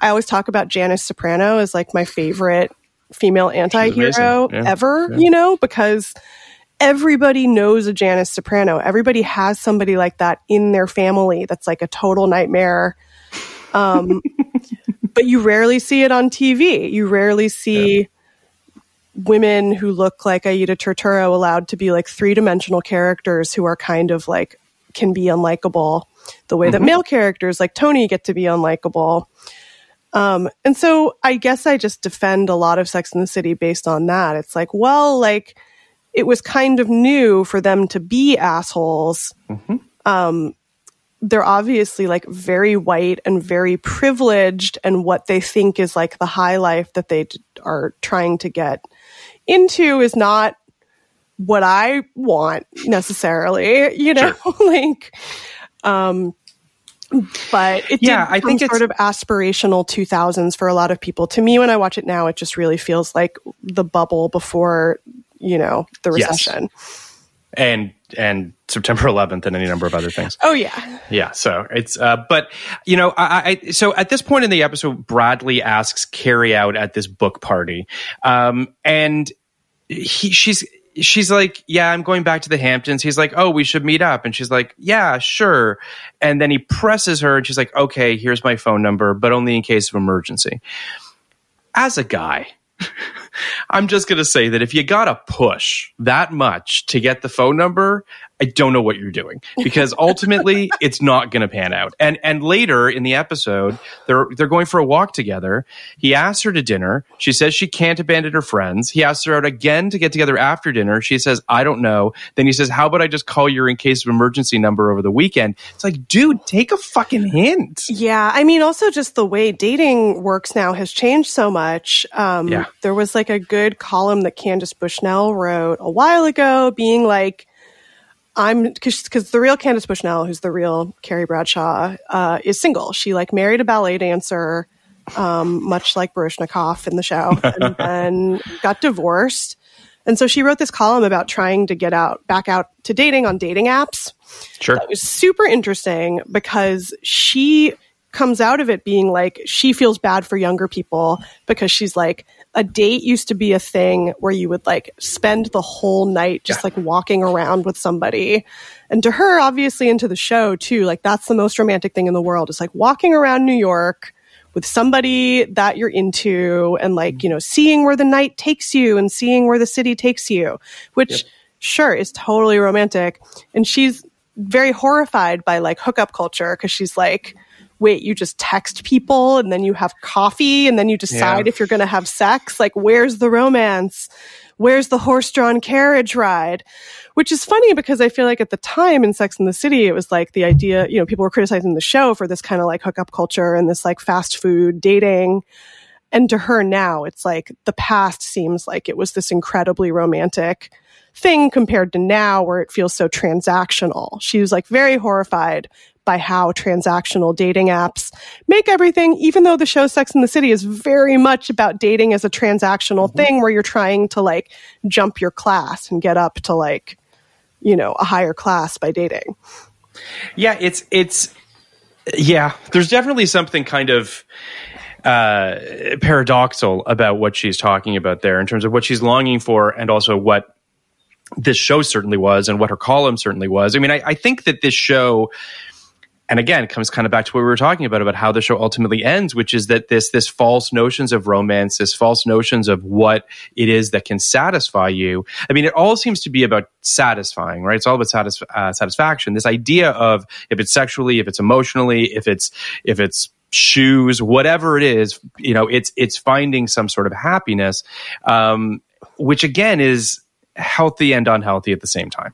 I always talk about Janice Soprano as like my favorite female anti-hero. Yeah. ever, you know, because everybody knows a Janice Soprano. Everybody has somebody like that in their family that's like a total nightmare. Um, but you rarely see it on TV. You rarely see women who look like Aida Turturro allowed to be like three dimensional characters who are kind of like can be unlikable the way that male characters like Tony get to be unlikable. Um, and so I guess I just defend a lot of Sex in the City based on that. It's like, well, like it was kind of new for them to be assholes. Um, they're obviously like very white and very privileged, and what they think is like the high life that they d- are trying to get into is not what I want necessarily, you know, like, um, but it Yeah, I think it's- sort of aspirational 2000s for a lot of people. To me, when I watch it now, it just really feels like the bubble before, you know, the Yes. recession. and and September 11th and any number of other things. Oh yeah. Yeah, so it's uh, but you know, I, I so at this point in the episode, Bradley asks Carrie out at this book party, um, and he she's she's like, yeah, I'm going back to the Hamptons. He's like, oh, we should meet up, and she's like, yeah, sure. And then he presses her, and she's like, okay, here's my phone number, but only in case of emergency. As a guy. I'm just going to say that if you got to push that much to get the phone number, I don't know what you're doing because ultimately it's not going to pan out. And and later in the episode, they're they're going for a walk together. He asks her to dinner. She says she can't abandon her friends. He asks her out again to get together after dinner. She says, "I don't know." Then he says, "How about I just call your in case of emergency number over the weekend?" It's like, dude, take a fucking hint. Yeah, I mean, also just the way dating works now has changed so much. Um, Yeah. There was like a good column that Candace Bushnell wrote a while ago, being like, "I'm because the real Candace Bushnell, who's the real Carrie Bradshaw, uh, is single. She like married a ballet dancer, um, much like Baryshnikov in the show, and then got divorced." And so she wrote this column about trying to get out, back out to dating on dating apps Sure. it was super interesting because she comes out of it being like she feels bad for younger people because she's like a date used to be a thing where you would like spend the whole night just like walking around with somebody. And to her obviously into the show too like that's the most romantic thing in the world. Is like walking around new york with somebody that you're into and like you know seeing where the night takes you and seeing where the city takes you which sure is totally romantic. And she's very horrified by like hookup culture because she's like wait you just text people and then you have coffee and then you decide Yeah. if you're going to have sex like where's the romance where's the horse-drawn carriage ride which is funny because i feel like at the time in sex in the city it was like the idea you know people were criticizing the show for this kind of like hookup culture and this like fast food dating And to her now, it's like the past seems like it was this incredibly romantic thing compared to now where it feels so transactional. She was like very horrified by how transactional dating apps make everything, even though the show Sex in the City is very much about dating as a transactional Mm-hmm. thing where you're trying to like jump your class and get up to like, you know, a higher class by dating. Yeah, it's it's yeah. There's definitely something kind of uh, paradoxal about what she's talking about there in terms of what she's longing for, and also what this show certainly was, and what her column certainly was. I mean, I, I think that this show. And again, it comes kind of back to what we were talking about about how the show ultimately ends, which is that this this false notions of romance, this false notions of what it is that can satisfy you. I mean, it all seems to be about satisfying, right? It's all about satis- uh, satisfaction. This idea of if it's sexually, if it's emotionally, if it's if it's shoes, whatever it is, you know, it's it's finding some sort of happiness, um, which again is healthy and unhealthy at the same time.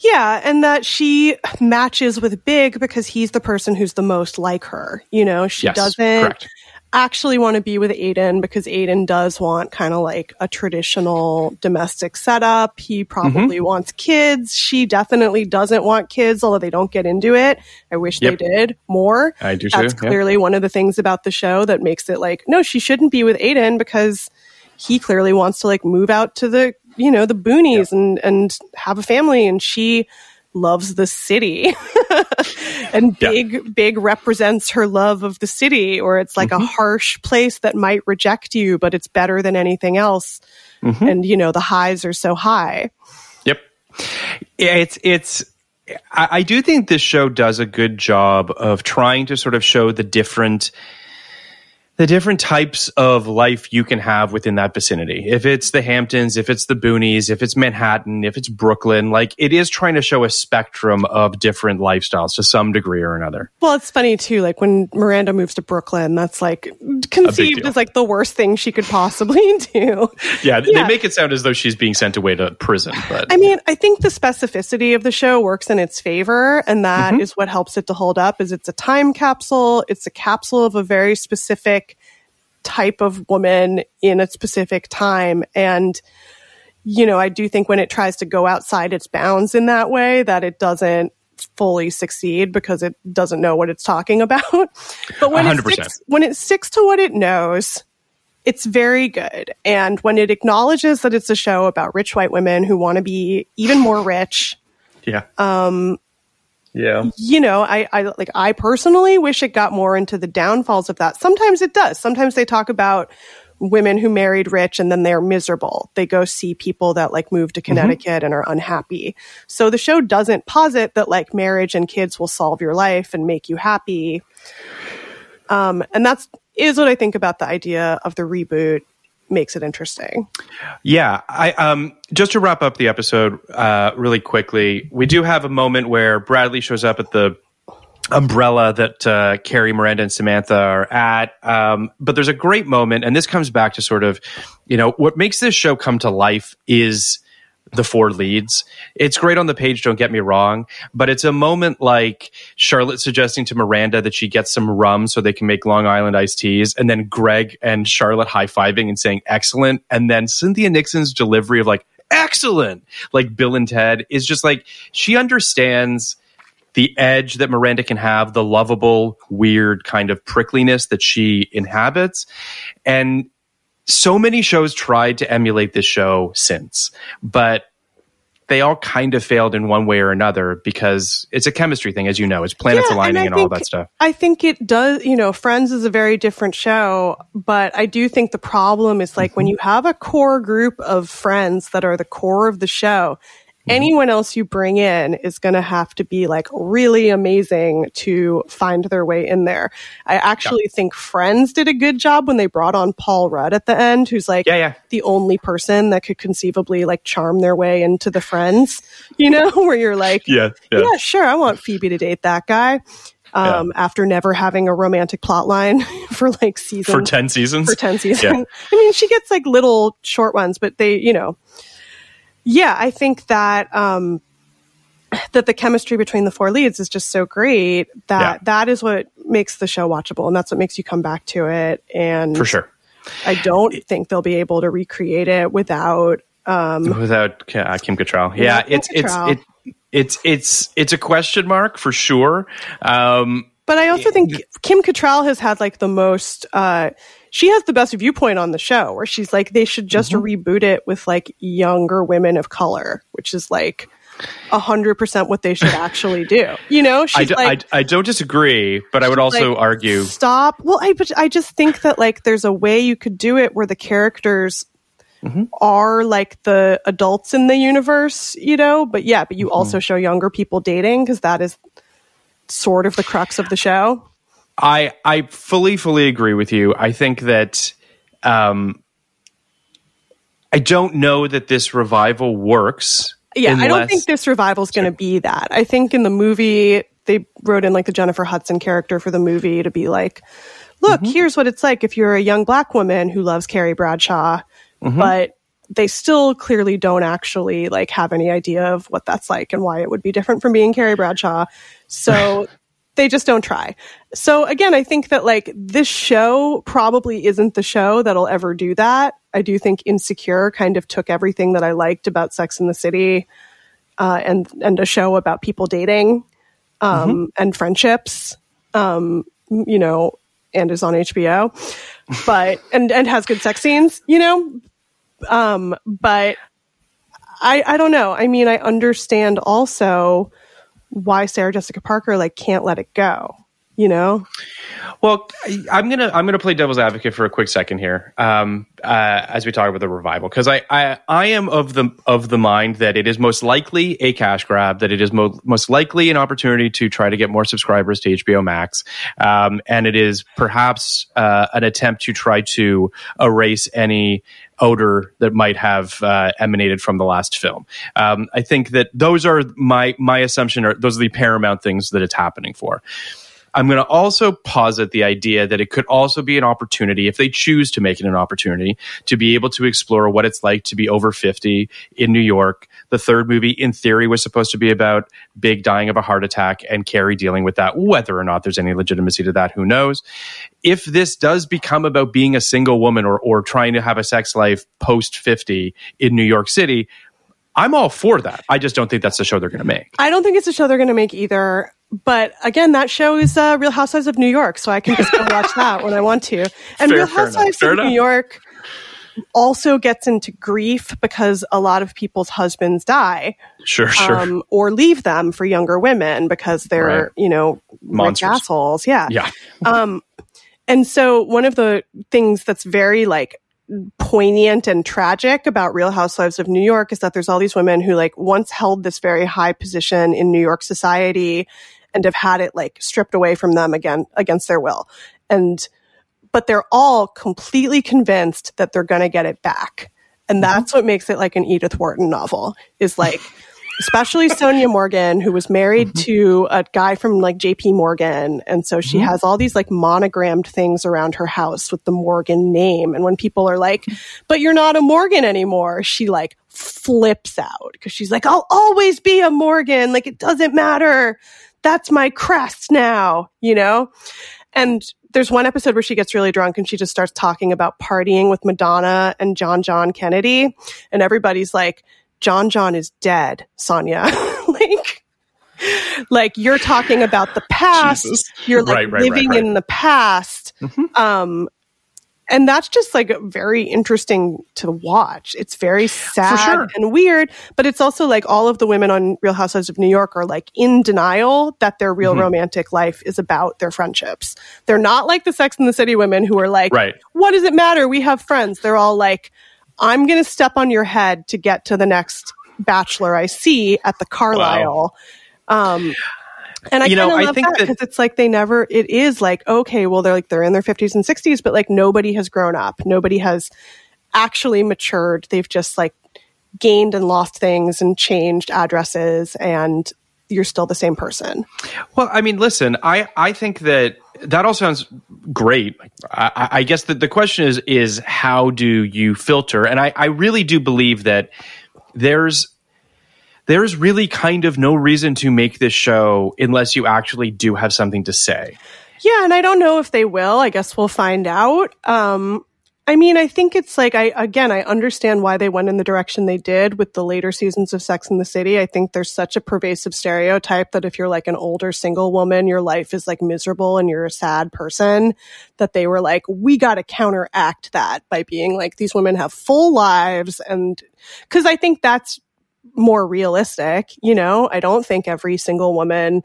Yeah, and that she matches with Big because he's the person who's the most like her. You know, she Yes, doesn't correct. actually want to be with Aiden because Aiden does want kind of like a traditional domestic setup. He probably Mm-hmm. wants kids. She definitely doesn't want kids, although they don't get into it. I wish Yep. they did more. I do too, That's yeah. clearly one of the things about the show that makes it like, no, she shouldn't be with Aiden because he clearly wants to like move out to the you know the boonies and and have a family and she loves the city and Yeah. big big represents her love of the city or it's like Mm-hmm. a harsh place that might reject you but it's better than anything else Mm-hmm. and you know the highs are so high Yep. It's it's I, I do think this show does a good job of trying to sort of show the different the different types of life you can have within that vicinity. If it's the Hamptons, if it's the Boonies, if it's Manhattan, if it's Brooklyn, like it is trying to show a spectrum of different lifestyles to some degree or another. well it's funny too like when miranda moves to brooklyn that's like conceived as like the worst thing she could possibly do Yeah, Yeah. they make it sound as though she's being sent away to prison, but I mean, I think the specificity of the show works in its favor, and that mm-hmm. is what helps it to hold up. Is it's a time capsule. It's a capsule of a very specific type of woman in a specific time, and you know, I do think when it tries to go outside its bounds in that way, that it doesn't fully succeed because it doesn't know what it's talking about. But when it 100%. sticks, when it sticks to what it knows, it's very good. And when it acknowledges that it's a show about rich white women who want to be even more rich, yeah. Um yeah. you know, I, I like I personally wish it got more into the downfalls of that. Sometimes it does. Sometimes they talk about women who married rich and then they're miserable. They go see people that like move to Connecticut and are unhappy. So the show doesn't posit that like marriage and kids will solve your life and make you happy. Um, and that's is what I think about the idea of the reboot makes it interesting. Yeah, I um just to wrap up the episode uh really quickly, we do have a moment where Bradley shows up at the umbrella that uh, Carrie, Miranda, and Samantha are at. Um, but there's a great moment, and this comes back to sort of, you know, what makes this show come to life is the four leads. It's great on the page, don't get me wrong, but it's a moment like Charlotte suggesting to Miranda that she gets some rum so they can make Long Island iced teas, and then Greg and Charlotte high fiving and saying excellent, and then Cynthia Nixon's delivery of like excellent, like Bill and Ted is just like she understands the edge that Miranda can have, the lovable, weird kind of prickliness that she inhabits. And so many shows tried to emulate this show since, but they all kind of failed in one way or another because it's a chemistry thing, as you know, it's planets Yeah, aligning I and all that stuff. I think it does, you know, Friends is a very different show, but I do think the problem is like Mm-hmm. when you have a core group of friends that are the core of the show. Anyone else you bring in is going to have to be like really amazing to find their way in there. I actually think Friends did a good job when they brought on Paul Rudd at the end, who's like Yeah, yeah. the only person that could conceivably like charm their way into the Friends, you know, where you're like, Yeah, yeah. yeah, sure. I want Phoebe to date that guy. Um, after never having a romantic plot line for like season For 10 seasons? for 10 seasons. Yeah. I mean, she gets like little short ones, but they, you know, yeah, I think that, um, that the chemistry between the four leads is just so great that Yeah. that is what makes the show watchable and that's what makes you come back to it. And For sure. I don't think they'll be able to recreate it without um, without uh, Kim Cattrall. Yeah, Kim it's it's it, it's it's it's a question mark for sure. Um, But I also think Kim Cattrall has had like the most. Uh, she has the best viewpoint on the show, where she's like, they should just reboot it with like younger women of color, which is like a hundred percent what they should actually do. You know, she's I, do, like, I, I don't disagree, but I would also like, argue. stop. Well, I but I just think that like there's a way you could do it where the characters Mm-hmm. are like the adults in the universe, you know. But yeah, but you Mm-hmm. also show younger people dating because that is sort of the crux of the show. I I fully fully agree with you. I think that um, I don't know that this revival works. Yeah, I don't think this revival is going to be that. I think in the movie they wrote in like the Jennifer Hudson character for the movie to be like, look, Mm-hmm. here's what it's like if you're a young black woman who loves Carrie Bradshaw, Mm-hmm. but they still clearly don't actually like have any idea of what that's like and why it would be different from being Carrie Bradshaw. So they just don't try. So again, I think that like this show probably isn't the show that'll ever do that. I do think Insecure kind of took everything that I liked about Sex in the City uh, and and a show about people dating um, and friendships, um, you know, and is on HBO, but and and has good sex scenes, you know. Um, but I I don't know. I mean, I understand also why Sarah Jessica Parker like can't let it go, you know. Well, I'm gonna I'm gonna play devil's advocate for a quick second here, um, uh, as we talk about the revival, because I, I I am of the of the mind that it is most likely a cash grab, that it is mo- most likely an opportunity to try to get more subscribers to HBO Max, um, and it is perhaps uh, an attempt to try to erase any odor that might have uh, emanated from the last film. Um, I think that those are my my assumption, or those are the paramount things that it's happening for. I'm going to also posit the idea that it could also be an opportunity, if they choose to make it an opportunity, to be able to explore what it's like to be over 50 in New York. The third movie, in theory, was supposed to be about Big dying of a heart attack and Carrie dealing with that. Whether or not there's any legitimacy to that, who knows? If this does become about being a single woman or, or trying to have a sex life post 50 in New York City, I'm all for that. I just don't think that's the show they're going to make. I don't think it's a show they're going to make either. But again, that show is uh, Real Housewives of New York, so I can just go watch that when I want to. And Fair- Real. Housewives of New. York also gets into grief because a lot of people's husbands die Sure, sure. um, or leave them for younger women because they're, Right. you know, rich Monsters. assholes. Yeah. yeah. Um, and so one of the things that's very like poignant and tragic about Real Housewives of New York is that there's all these women who like once held this very high position in New York society and have had it like stripped away from them again against their will. And but they're all completely convinced that they're going to get it back. And mm-hmm. that's what makes it like an Edith Wharton novel is like, especially Sonja Morgan, who was married mm-hmm. to a guy from like JP Morgan. And so she mm-hmm. has all these like monogrammed things around her house with the Morgan name. And when people are like, but you're not a Morgan anymore, she like flips out because she's like, I'll always be a Morgan. Like it doesn't matter. That's my crest now, you know? And there's one episode where she gets really drunk and she just starts talking about partying with Madonna and John John Kennedy. And everybody's like, John John is dead, Sonja. like, like you're talking about the past. Jesus. You're like Right, right, living right. Mm-hmm. in the past. Um, and that's just like very interesting to watch. It's very sad sure. and weird, but it's also like all of the women on Real Housewives of New York are like in denial that their Mm-hmm. real romantic life is about their friendships. They're not like the Sex and the City women who are like, Right. what does it matter? We have friends. They're all like, I'm going to step on your head to get to the next bachelor I see at the Carlyle. Um, and I You know, kind I of love think because it's like they never. It is like okay, well they're like they're in their fifties and sixties, but like nobody has grown up. Nobody has actually matured. They've just like gained and lost things and changed addresses, and you're still the same person. Well, I mean, listen, I, I think that that all sounds great. I, I- I guess that the question is is how do you filter? And I, I really do believe that there's there's really kind of no reason to make this show unless you actually do have something to say. Yeah, and I don't know if they will. I guess we'll find out. Um, I mean, I think it's like I again I understand why they went in the direction they did with the later seasons of Sex in the City. I think there's such a pervasive stereotype that if you're like an older single woman, your life is like miserable and you're a sad person, that they were like, we got to counteract that by being like these women have full lives and cuz I think that's more realistic, you know? I don't think every single woman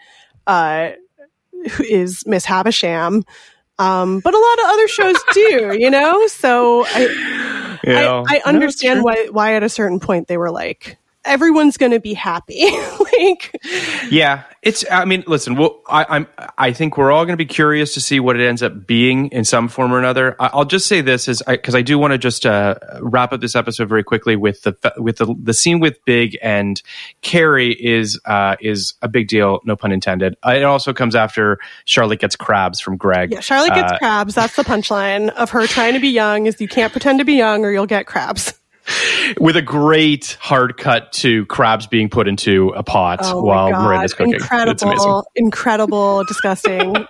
uh is Miss Havisham. Um, but a lot of other shows do, you know? So I, Yeah. I, I understand why, why at a certain point they were like, everyone's going to be happy. like, Yeah, it's. I mean, listen. Well, I, I'm. I think we're all going to be curious to see what it ends up being in some form or another. I, I'll just say this is because I, do want to just uh, wrap up this episode very quickly with the with the the scene with Big and Carrie is uh, is a big deal. No pun intended. Uh, It also comes after Charlotte gets crabs from Greg. yeah, Charlotte gets Uh, crabs. That's the punchline of her trying to be young is you can't pretend to be young or you'll get crabs. with a great hard cut to crabs being put into a pot Oh while. Miranda's cooking. It's amazing. Incredible, incredible, disgusting.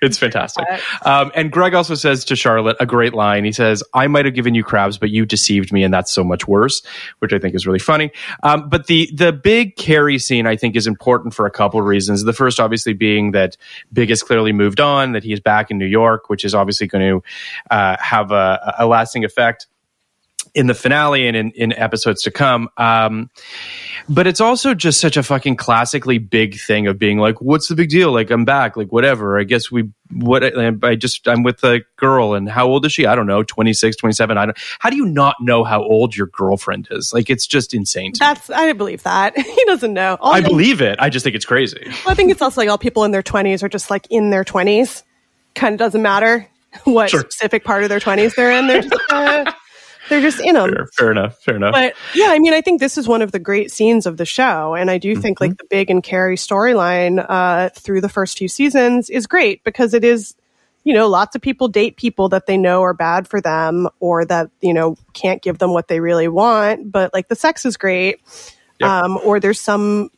It's fantastic. Um, and Greg also says to Charlotte a great line. He says, I might have given you crabs, but you deceived me, and that's so much worse, which I think is really funny. Um, but the, the big Carrie scene, I think, is important for a couple of reasons. The first, obviously, being that Big has clearly moved on, that he is back in New York, which is obviously going to uh, have a, a lasting effect in the finale and in, in episodes to come. Um, but it's also just such a fucking classically big thing of being like, what's the big deal? Like, I'm back. Like, whatever. I guess we, what, I just, I'm with a girl and how old is she? I don't know, 26, 27. I don't, how do you not know how old your girlfriend is? Like, it's just insane. to me. That's I didn't believe that he doesn't know. All I believe it. I just think it's crazy. Well, I think it's also like all people in their 20s are just like in their 20s. Kind of doesn't matter what Sure. specific part of their 20s they're in. They're just, uh, they're just in them. Fair, fair enough. Fair enough. But yeah, I mean, I think this is one of the great scenes of the show. And I do think Mm-hmm. like the Big and Carrie storyline uh, through the first few seasons is great because it is, you know, lots of people date people that they know are bad for them or that, you know, can't give them what they really want. But like the sex is great. Yep. Um, or there's some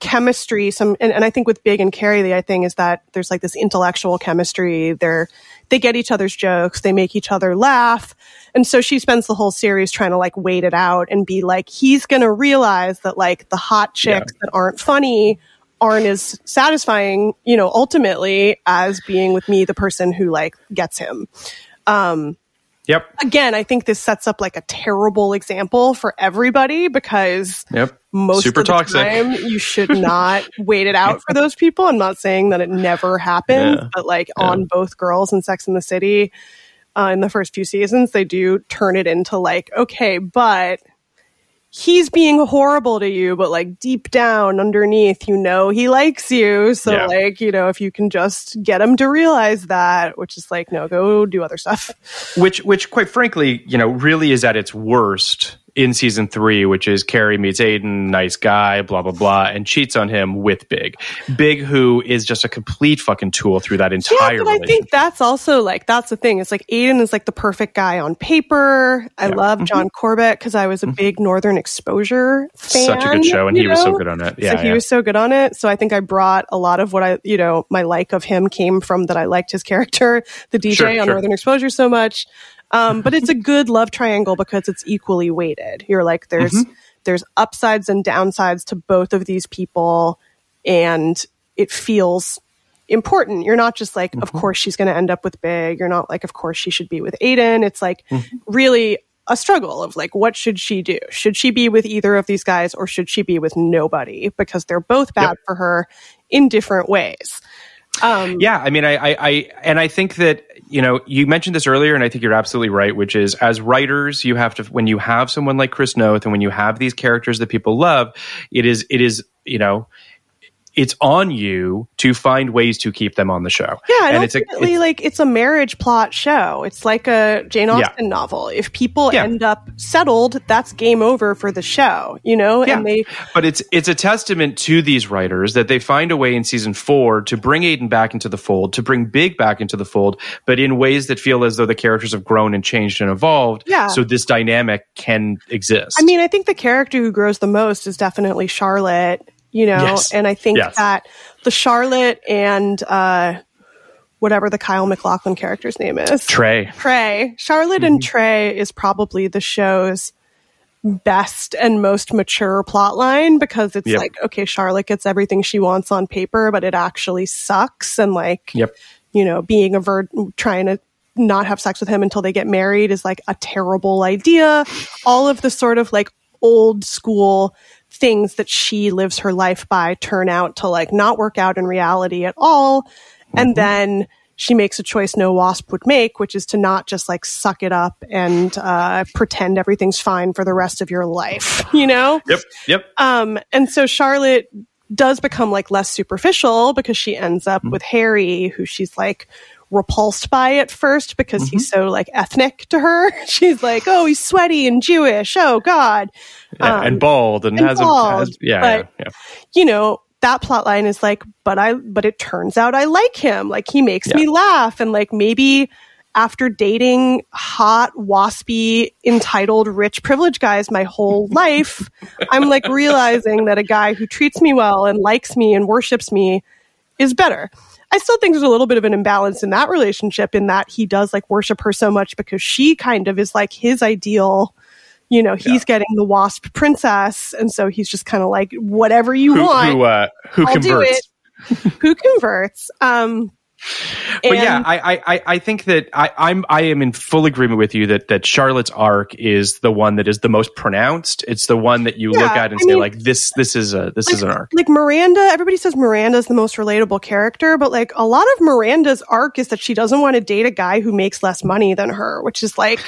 chemistry some and, and i think with big and carrie the i thing is that there's like this intellectual chemistry they're they get each other's jokes they make each other laugh. And so she spends the whole series trying to like wait it out and be like he's gonna realize that like the hot chicks that aren't funny aren't as satisfying you know ultimately as being with me the person who like gets him um, yep. again i think this sets up like a terrible example for everybody because Yep. most Super of the toxic. time you should not wait it out for those people. I'm not saying that it never happens, Yeah. but like on both girls and Sex in the City, uh, in the first few seasons, they do turn it into like, okay, but he's being horrible to you, but like deep down underneath, you know, he likes you. So Yeah. like, you know, if you can just get him to realize that, which is like, no, go do other stuff. which which quite frankly you know really is at its worst in season three which is carrie meets aidan nice guy blah blah blah and cheats on him with big big who is just a complete fucking tool through that entire Yeah, but I think that's also like that's the thing. It's like Aidan is like the perfect guy on paper. I love John Corbett because I was a big Northern Exposure fan. Mm-hmm. such a good show and he was so good on it so yeah, he yeah. was so good on it. So I think I brought a lot of what I, you know, my like of him came from that I liked his character, the DJ Sure, on sure. Northern Exposure so much. Um, but it's a good love triangle because it's equally weighted. You're like, there's, Mm-hmm. there's upsides and downsides to both of these people. And it feels important. You're not just like, Mm-hmm. of course she's going to end up with Big. You're not like, of course she should be with Aidan. It's like Mm-hmm. really a struggle of like, what should she do? Should she be with either of these guys or should she be with nobody? Because they're both bad Yep. for her in different ways. Um, yeah i mean I, I i and i think that you know you mentioned this earlier and i think you're absolutely right which is as writers you have to when you have someone like chris noth and when you have these characters that people love it is it is you know it's on you to find ways to keep them on the show Yeah, and, and it's a it's- like it's a marriage plot show. It's like a Jane Yeah. Austen novel. If people Yeah. end up settled, that's game over for the show. You know, Yeah, and they but it's it's a testament to these writers that they find a way in season four to bring Aidan back into the fold, to bring Big back into the fold, but in ways that feel as though the characters have grown and changed and evolved. Yeah. So this dynamic can exist. I mean, I think the character who grows the most is definitely Charlotte, you know, Yes. and I think Yes. that the Charlotte and uh whatever the Kyle MacLachlan character's name is. Trey. Trey. Charlotte and Trey is probably the show's best and most mature plot line because it's Yep. like, okay, Charlotte gets everything she wants on paper, but it actually sucks. And like, Yep. you know, being a vir- trying to not have sex with him until they get married is like a terrible idea. All of the sort of like old school things that she lives her life by turn out to like not work out in reality at all. And then she makes a choice no wasp would make, which is to not just like suck it up and uh, pretend everything's fine for the rest of your life, you know? Yep. Yep. Um, and so Charlotte does become like less superficial because she ends up with Harry, who she's like repulsed by at first because he's so like ethnic to her. She's like, oh, he's sweaty and Jewish. Oh God. Yeah, Um, and bald and, and has bald, a has, yeah, but- yeah, yeah. you know, that plot line is like, but I, but it turns out I like him. Like he makes Yeah. me laugh. And like maybe after dating hot, waspy, entitled, rich, privileged guys my whole life, I'm like realizing that a guy who treats me well and likes me and worships me is better. I still think there's a little bit of an imbalance in that relationship in that he does like worship her so much because she kind of is like his ideal. You know, he's getting the wasp princess, and so he's just kind of like, whatever you Who want, who uh, who I'll do converts? it. who converts. Um, But yeah, and- I, I, I- I think that I, I'm I am in full agreement with you that that Charlotte's arc is the one that is the most pronounced. It's the one that you look at and I say mean- like this this is a this is an arc. like Miranda, everybody says Miranda's the most relatable character, but like a lot of Miranda's arc is that she doesn't want to date a guy who makes less money than her, which is like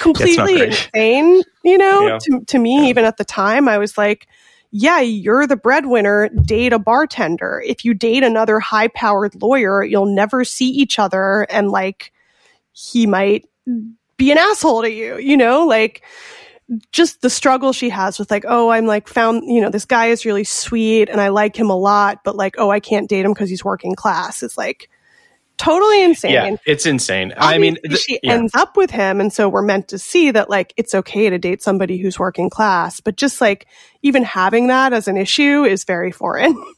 completely insane, you know? Yeah. To, to me, even at the time, I was like, yeah, you're the breadwinner, date a bartender. If you date another high powered lawyer, you'll never see each other and like he might be an asshole to you, you know? Like just the struggle she has with like, oh, I'm like found, you know, this guy is really sweet and I like him a lot, but like, oh, I can't date him because he's working class. It's like totally insane. Yeah, it's insane. I mean, th- she yeah. ends up with him, and so we're meant to see that like it's okay to date somebody who's working class, but just like even having that as an issue is very foreign.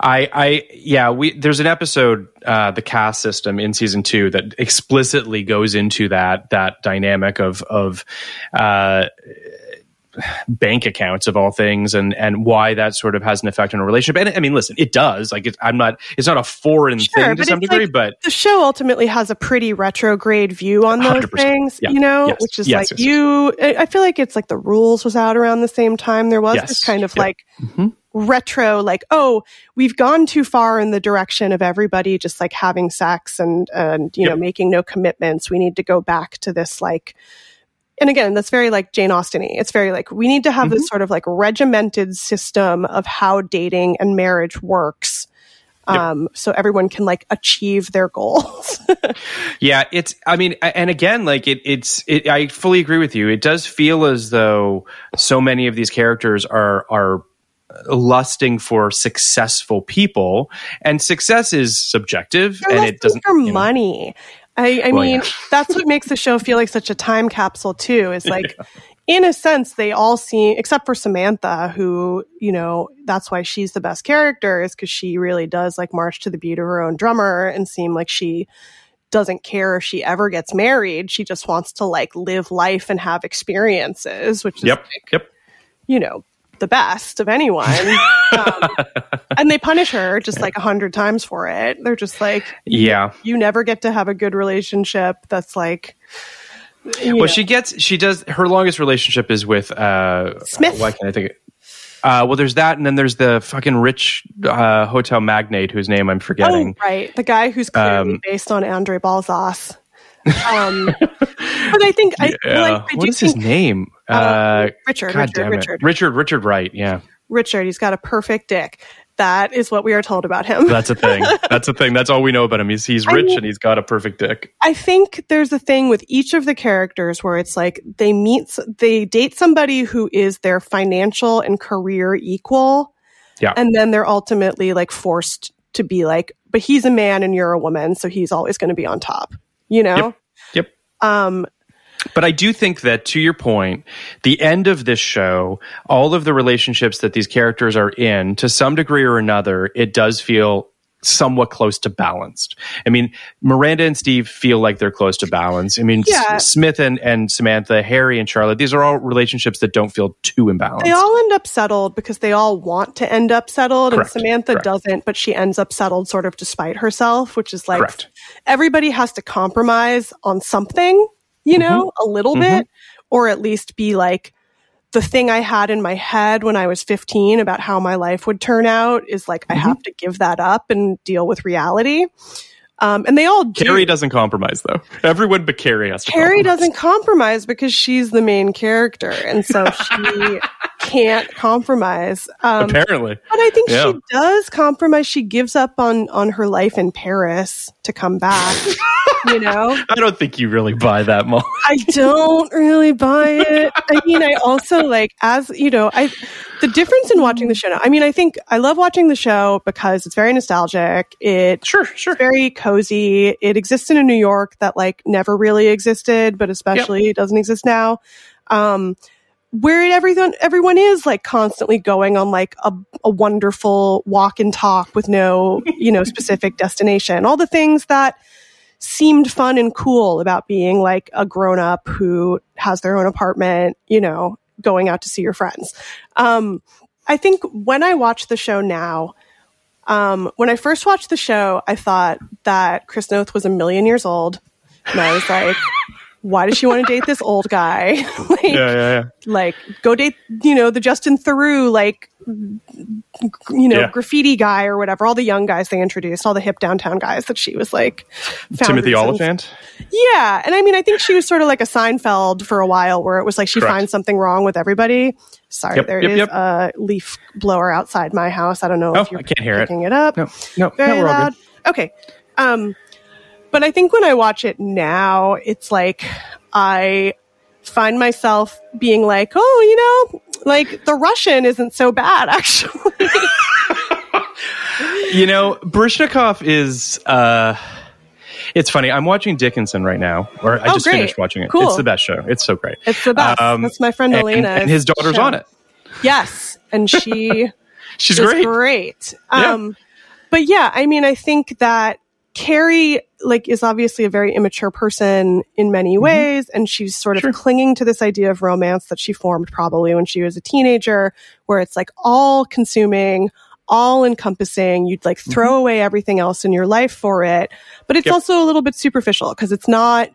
I, I, yeah, we, there's an episode, uh, the caste system in season two that explicitly goes into that, that dynamic of, of, uh, bank accounts of all things and, and why that sort of has an effect on a relationship. And I mean, listen, it does. Like, it, I'm not, it's not a foreign thing to some degree, like, but the show ultimately has a pretty retrograde view on those 100%. things, Yeah. you know, Yes. which is Yes, like yes, you. I feel like it's like the rules was out around the same time. There was this kind of Yeah. like Mhm. retro, like oh, we've gone too far in the direction of everybody just like having sex and and you know making no commitments. We need to go back to this like. And again, that's very like Jane Austen It's very like we need to have Mm-hmm. this sort of like regimented system of how dating and marriage works um, so everyone can like achieve their goals. Yeah, it's. I mean, and again, like it, it's. It, I fully agree with you. It does feel as though so many of these characters are are lusting for successful people, and success is subjective, They're and it doesn't. for you know, money. I, I Well, mean, yeah. that's what makes the show feel like such a time capsule too. Is like, in a sense, they all seem, except for Samantha, who you know, that's why she's the best character, is because she really does like march to the beat of her own drummer and seem like she doesn't care if she ever gets married. She just wants to like live life and have experiences, which is Yep. like, Yep. you know, the best of anyone. um, and they punish her just like a hundred times for it. They're just like, Yeah. you never get to have a good relationship that's like, you know, Well, she gets. She does. Her longest relationship is with. uh Smith. Why can't I think? Uh, well, there's that, and then there's the fucking rich uh, hotel magnate whose name I'm forgetting. Oh, right. The guy who's clearly Um, based on Andre Balazs. Um, but I think I, yeah. like, I what is his name? Uh, Uh, Richard, God Richard. Richard. Richard. Richard Wright. Yeah. Richard, he's got a perfect dick. That is what we are told about him. That's a thing. That's a thing. That's all we know about him. He's he's I rich mean- and he's got a perfect dick. I think there's a thing with each of the characters where it's like they meet, they date somebody who is their financial and career equal. Yeah. And then they're ultimately like forced to be like, but he's a man and you're a woman. So he's always going to be on top, you know? Yep. Yep. Um, But I do think that to your point, the end of this show, all of the relationships that these characters are in, to some degree or another, it does feel somewhat close to balanced. I mean, Miranda and Steve feel like they're close to balance. I mean, Yeah. S- Smith and, and Samantha, Harry and Charlotte, these are all relationships that don't feel too imbalanced. They all end up settled because they all want to end up settled, Correct, and Samantha correct. doesn't, but she ends up settled sort of despite herself, which is like Correct. everybody has to compromise on something, you mm-hmm. know, a little mm-hmm. bit, or at least be like the thing I had in my head when I was 15 about how my life would turn out is like I mm-hmm. have to give that up and deal with reality. Um, and they all do. Carrie doesn't compromise though. Everyone but Carrie has to Carrie compromise. doesn't compromise because she's the main character, and so she can't compromise. Um, Apparently. but I think Yeah. she does compromise. She gives up on on her life in Paris to come back. you know, I don't think you really buy that, Molly. I don't really buy it. I mean, I also like as you know, I the difference in watching the show now. I mean, I think I love watching the show because it's very nostalgic. It Sure, sure. it's very cozy. It exists in a New York that like never really existed, but especially it doesn't exist now. Um, where everyone everyone is like constantly going on like a, a wonderful walk and talk with no you know specific destination. All the things that seemed fun and cool about being like a grown up who has their own apartment, you know, going out to see your friends. Um, I think when I watch the show now, um, when I first watched the show, I thought that Chris Noth was a million years old. And I was like, why does she want to date this old guy? like, Yeah, yeah, yeah. like go date, you know, the Justin Theroux, like, you know, Yeah. graffiti guy or whatever. All the young guys they introduced, all the hip downtown guys that she was like, found Timothy Olyphant. yeah, and I mean, I think she was sort of like a Seinfeld for a while, where it was like she Correct. finds something wrong with everybody. Sorry, Yep, there is yep, yep. a leaf blower outside my house. I don't know Oh, if you're I can't hear it. picking it up. No, no, Very no, we're all loud. Okay, um, but I think when I watch it now, it's like I find myself being like, oh, you know, like the Russian isn't so bad actually. You know, Baryshnikov is. uh It's funny. I'm watching Dickinson right now, or I Oh, just great. finished watching it. Cool. It's the best show. It's so great. it's the best. Um, That's my friend and, Elena, and his daughter's show. on it. Yes, and she. She's great. great. Yeah. Um, but yeah, I mean, I think that Carrie like is obviously a very immature person in many ways, and she's sort of Mm-hmm. Sure. clinging to this idea of romance that she formed probably when she was a teenager, where it's like all consuming. All encompassing, you'd like throw away everything else in your life for it. But it's Mm-hmm. Yep. also a little bit superficial because it's not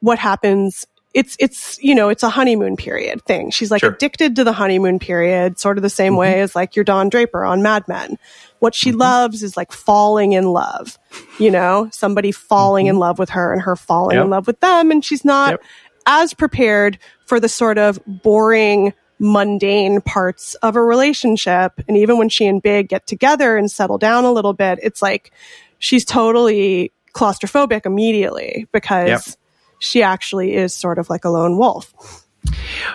what happens it's it's you know it's a honeymoon period thing she's like Sure. addicted to the honeymoon period sort of the same mm-hmm. way as like your don draper on mad men what she mm-hmm. loves is like falling in love you know somebody falling mm-hmm. in love with her and her falling Yep. in love with them and she's not Yep. as prepared for the sort of boring mundane parts of a relationship and even when she and big get together and settle down a little bit it's like she's totally claustrophobic immediately because Yep. She actually is sort of like a lone wolf.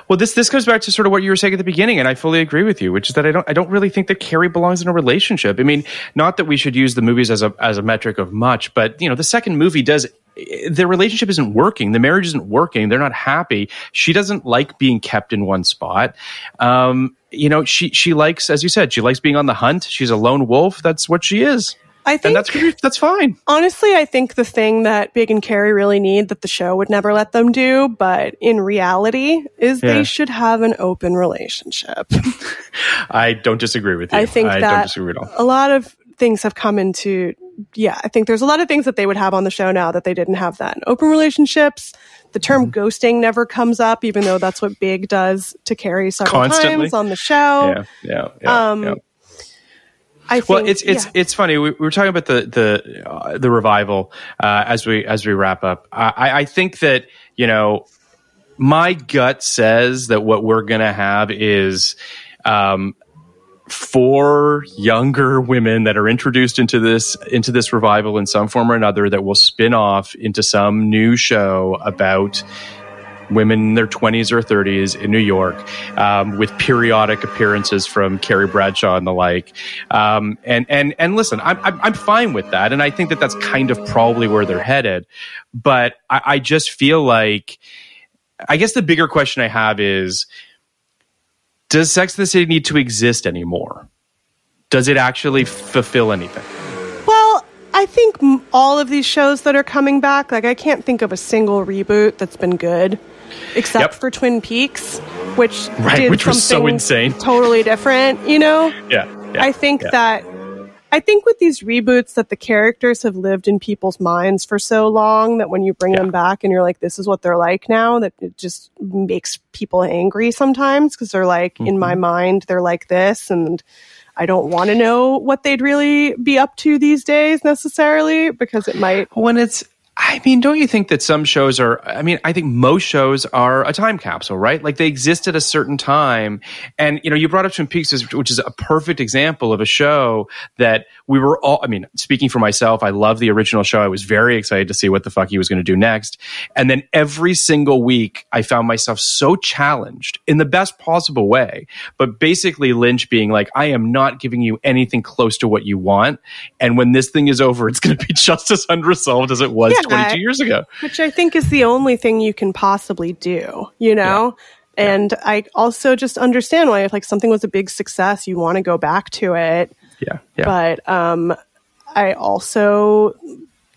Well, this this goes back to sort of what you were saying at the beginning, and I fully agree with you, which is that I don't I don't really think that Carrie belongs in a relationship. I mean, not that we should use the movies as a as a metric of much, but you know, the second movie does their relationship isn't working, the marriage isn't working, they're not happy. She doesn't like being kept in one spot. Um, you know, she she likes, as you said, she likes being on the hunt. She's a lone wolf. That's what she is, I and think that's that's fine. honestly, I think the thing that Big and Carrie really need that the show would never let them do, but in reality, is Yeah. they should have an open relationship. I don't disagree with you. I think I that don't disagree at all. a lot of things have come into yeah, I think there's a lot of things that they would have on the show now that they didn't have then. Open relationships, the term Mm-hmm. ghosting never comes up, even though that's what Big does to Carrie several Constantly. times on the show. Yeah, yeah, yeah. Um, yeah. I think, Well, it's it's yeah. it's funny. We, we were talking about the the uh, the revival uh, as we as we wrap up. I, I think that you know my gut says that what we're gonna have is um, four younger women that are introduced into this into this revival in some form or another that will spin off into some new show about women in their 20s or 30s in New York um, with periodic appearances from Carrie Bradshaw and the like. Um, and, and, and listen, I'm, I'm, fine with that. And I think that that's kind of probably where they're headed. But I, I just feel like, I guess the bigger question I have is, does Sex and the City need to exist anymore? Does it actually fulfill anything? Well, I think all of these shows that are coming back, like I can't think of a single reboot that's been good, except Yep. for Twin Peaks, which Right, did which was so something insane. totally different. You know, Yeah. yeah, I think yeah. that I think with these reboots that the characters have lived in people's minds for so long that when you bring them back and you're like, this is what they're like now, that it just makes people angry sometimes because they're like, in Mm-hmm. my mind, they're like this and. I don't want to know what they'd really be up to these days necessarily because it might when it's I mean, don't you think that some shows are? I mean, I think most shows are a time capsule, right? Like they exist at a certain time, and you know, you brought up Twin Peaks, which is a perfect example of a show that we were all. I mean, speaking for myself, I love the original show. I was very excited to see what the fuck he was going to do next, and then every single week, I found myself so challenged in the best possible way. But basically, Lynch being like, "I am not giving you anything close to what you want, and when this thing is over, it's going to be just as unresolved as it was." Yeah, 22 years ago. which I think is the only thing you can possibly do, you know? And I also just understand why if like something was a big success, you want to go back to it. Yeah. Yeah. But um I also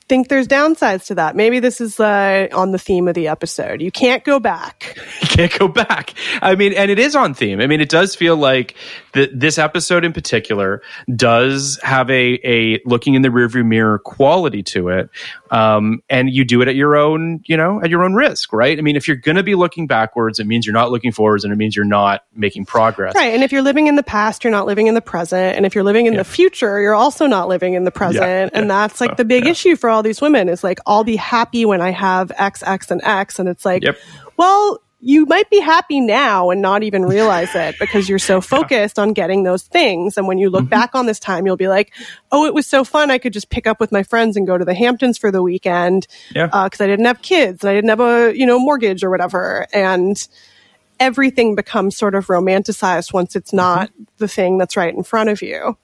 think there's downsides to that. Maybe this is uh, on the theme of the episode. You can't go back. you can't go back. I mean, and it is on theme. I mean, it does feel like th- this episode in particular does have a, a looking in the rearview mirror quality to it. Um, and you do it at your own, you know, at your own risk, right? I mean, if you're going to be looking backwards, it means you're not looking forwards and it means you're not making progress. Right. And if you're living in the past, you're not living in the present. And if you're living in the future, you're also not living in the present. and that's like the big issue for all these women is like, I'll be happy when I have X, X, and X. And it's like, Yep. well, you might be happy now and not even realize it because you're so focused on getting those things. And when you look Mm-hmm. back on this time, you'll be like, oh, it was so fun. I could just pick up with my friends and go to the Hamptons for the weekend Yeah. because I didn't have kids and I didn't have a, you know, mortgage or whatever. And everything becomes sort of romanticized once it's not the thing that's right in front of you.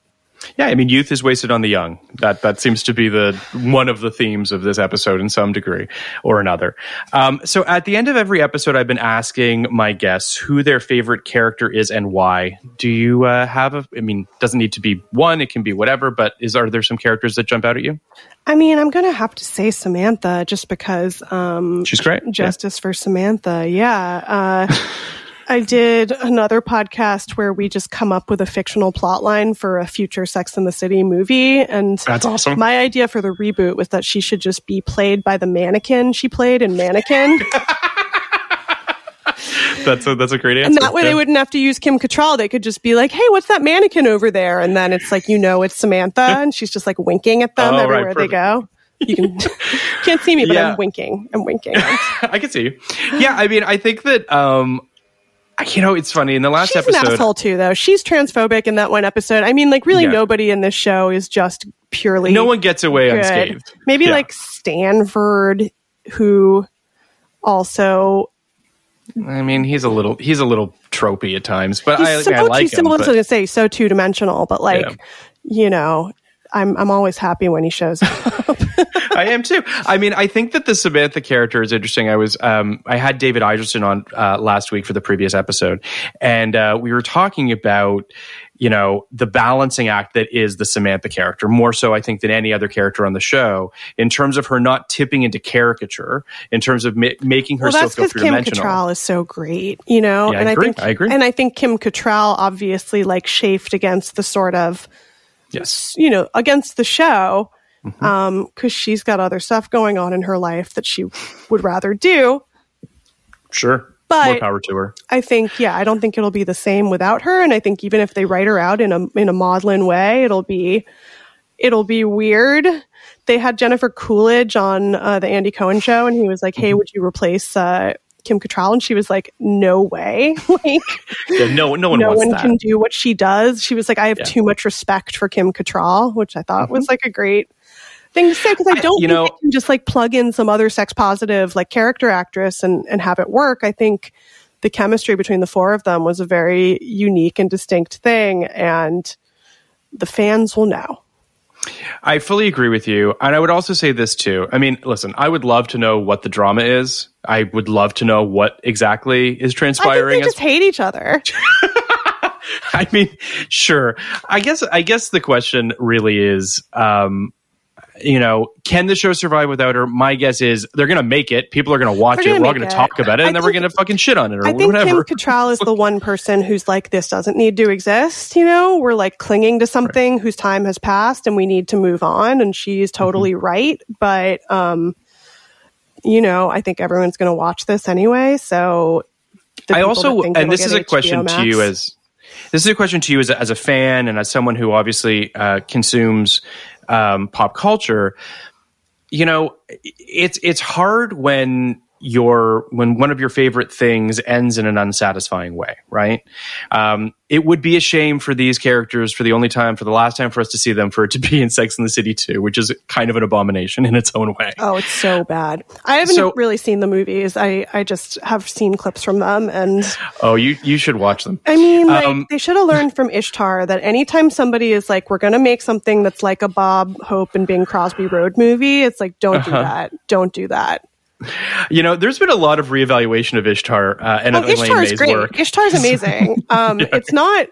Yeah, I mean, youth is wasted on the young. That that seems to be the one of the themes of this episode in some degree or another. Um, so at the end of every episode, I've been asking my guests who their favorite character is and why. Do you uh, have a? I mean, doesn't need to be one. It can be whatever. But is are there some characters that jump out at you? I mean, I'm going to have to say Samantha just because um, She's great. justice for Samantha. Yeah. Uh, I did another podcast where we just come up with a fictional plot line for a future Sex in the City movie. And That's awesome. my idea for the reboot was that she should just be played by the mannequin she played in Mannequin. That's a that's a great answer. and that way Yeah. they wouldn't have to use Kim Cattrall. They could just be like, hey, what's that mannequin over there? And then it's like, you know, it's Samantha. And she's just like winking at them Oh, right, everywhere they go. You can can't see me, but Yeah. I'm winking. I'm winking. I can see you. Yeah, I mean, I think that um, you know, it's funny in the last episode. She's an asshole too, though. She's transphobic in that one episode. I mean, like, really, Yeah. nobody in this show is just purely No one gets away good. unscathed. Maybe Yeah. like Stanford, who also I mean, he's a little he's a little tropey at times, but he's I, so, I like he's him. was going to say so two dimensional, but like, Yeah. you know, I'm I'm always happy when he shows up. I am too. I mean, I think that the Samantha character is interesting. I was, um, I had David Iserson on uh, last week for the previous episode, and uh, we were talking about, you know, the balancing act that is the Samantha character, more so I think than any other character on the show, in terms of her not tipping into caricature, in terms of ma- making her well, that's feel Kim. Cattrall is so great, you know. Yeah, I and agree. think I agree. and I think Kim Cattrall obviously like chafed against the sort of Yes. you know, against the show, Mm-hmm. um, because she's got other stuff going on in her life that she would rather do. Sure. But- more power to her. I think, yeah, I don't think it'll be the same without her. And I think even if they write her out in a in a maudlin way, it'll be it'll be weird. They had Jennifer Coolidge on uh, the Andy Cohen show, and he was like, Mm-hmm. "Hey, would you replace uh, Kim Cattrall?" And she was like, "No way! like, Yeah, no, no one no one that. can do what she does." She was like, "I have Yeah. too much respect for Kim Cattrall," which I thought was mm-hmm. like a great thing to say because I I- don't you think know- just like plug in some other sex positive like character actress and and have it work. I think the chemistry between the four of them was a very unique and distinct thing, and the fans will know. I fully agree with you. And I would also say this too. I mean, listen, I would love to know what the drama is. I would love to know what exactly is I think transpiring. they just hate each other. I mean, sure. I guess I guess the question really is um you know, can the show survive without her? My guess is they're going to make it. People are going to watch it. We're all going to talk about it, I and then we're going to fucking shit on it or I think whatever. Kim Cattrall is the one person who's like, this doesn't need to exist. You know, we're like clinging to something whose time has passed and we need to move on. And she's totally Mm-hmm. right. But, um, you know, I think everyone's going to watch this anyway. So I also, and this is a HBO question to you as this is a question to you as a, as a fan and as someone who obviously uh, consumes um, pop culture. You know, it's it's hard when your when one of your favorite things ends in an unsatisfying way, right? Um, it would be a shame for these characters for the only time, for the last time for us to see them, for it to be in Sex and the City too, which is kind of an abomination in its own way. Oh, it's so bad. I haven't So- really seen the movies. I, I just have seen clips from them. And Oh, you you should watch them. I mean, like, Um, they should have learned from Ishtar that anytime somebody is like, we're going to make something that's like a Bob Hope and Bing Crosby Road movie, it's like, don't do Uh-huh. that. Don't do that. You know, there's been a lot of reevaluation of Ishtar uh, and Oh, of Elaine May's great. work. Ishtar's amazing. Um, It's not,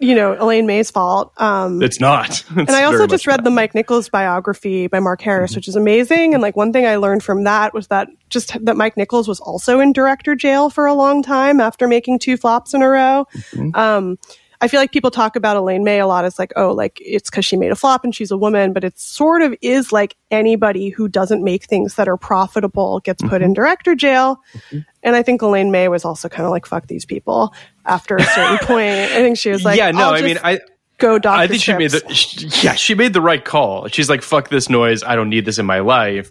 you know, Elaine May's fault. Um, It's not. and I also just read the Mike Nichols biography by Mark Harris, which is amazing. And like one thing I learned from that was that just that Mike Nichols was also in director jail for a long time after making two flops in a row. Um, I feel like people talk about Elaine May a lot as like, oh, like it's because she made a flop and she's a woman, but it sort of is like anybody who doesn't make things that are profitable gets put in mm-hmm. director jail. Mm-hmm. And I think Elaine May was also kind of like, fuck these people after a certain point. I think she was like, yeah, no, I mean, I go doctor I think she made the yeah she made the right call. She's like, fuck this noise. I don't need this in my life.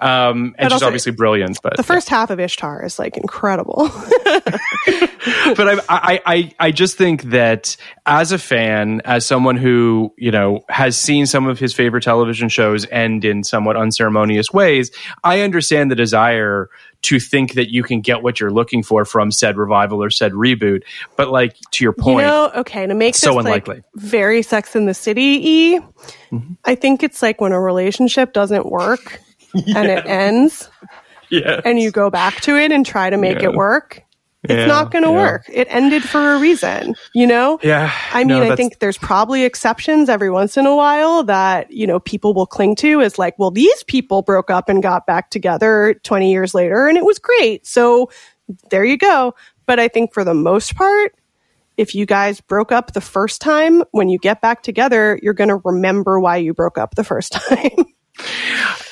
Um, and But she's also, obviously brilliant, but the first half of Ishtar is like incredible. but I, I, I, I just think that as a fan, as someone who you know has seen some of his favorite television shows end in somewhat unceremonious ways, I understand the desire to think that you can get what you're looking for from said revival or said reboot. But like to your you point, know, okay, to make so this unlikely. like very Sex in the City y, Mm-hmm. I think it's like when a relationship doesn't work and it ends yeah, and you go back to it and try to make Yeah. it work. It's Yeah, not going to yeah. work. It ended for a reason, you know? yeah. I mean, no, I think there's probably exceptions every once in a while that, you know, people will cling to as like, well, these people broke up and got back together 20 years later and it was great. So there you go. But I think for the most part, if you guys broke up the first time, when you get back together, you're going to remember why you broke up the first time.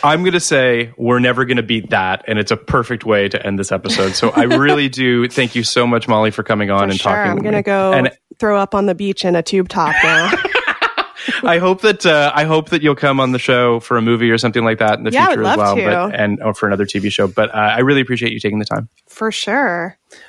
I'm going to say we're never going to beat that, and it's a perfect way to end this episode. So I really do thank you so much, Molly, for coming on For and sure. talking. I'm going to go And throw up on the beach in a tube top now. I hope that uh, I hope that you'll come on the show for a movie or something like that in the Yeah, future as well, to. but and or for another TV show. But uh, I really appreciate you taking the time. for sure.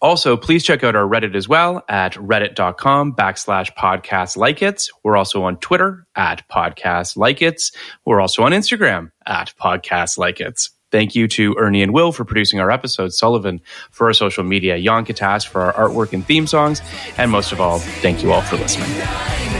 Also, please check out our Reddit as well at reddit.com backslash podcast like it. We're also on Twitter at podcast like it. We're also on Instagram at podcast like it. Thank you to Ernie and Will for producing our episodes, Sullivan for our social media, Jan Katas for our artwork and theme songs, and most of all, thank you all for listening.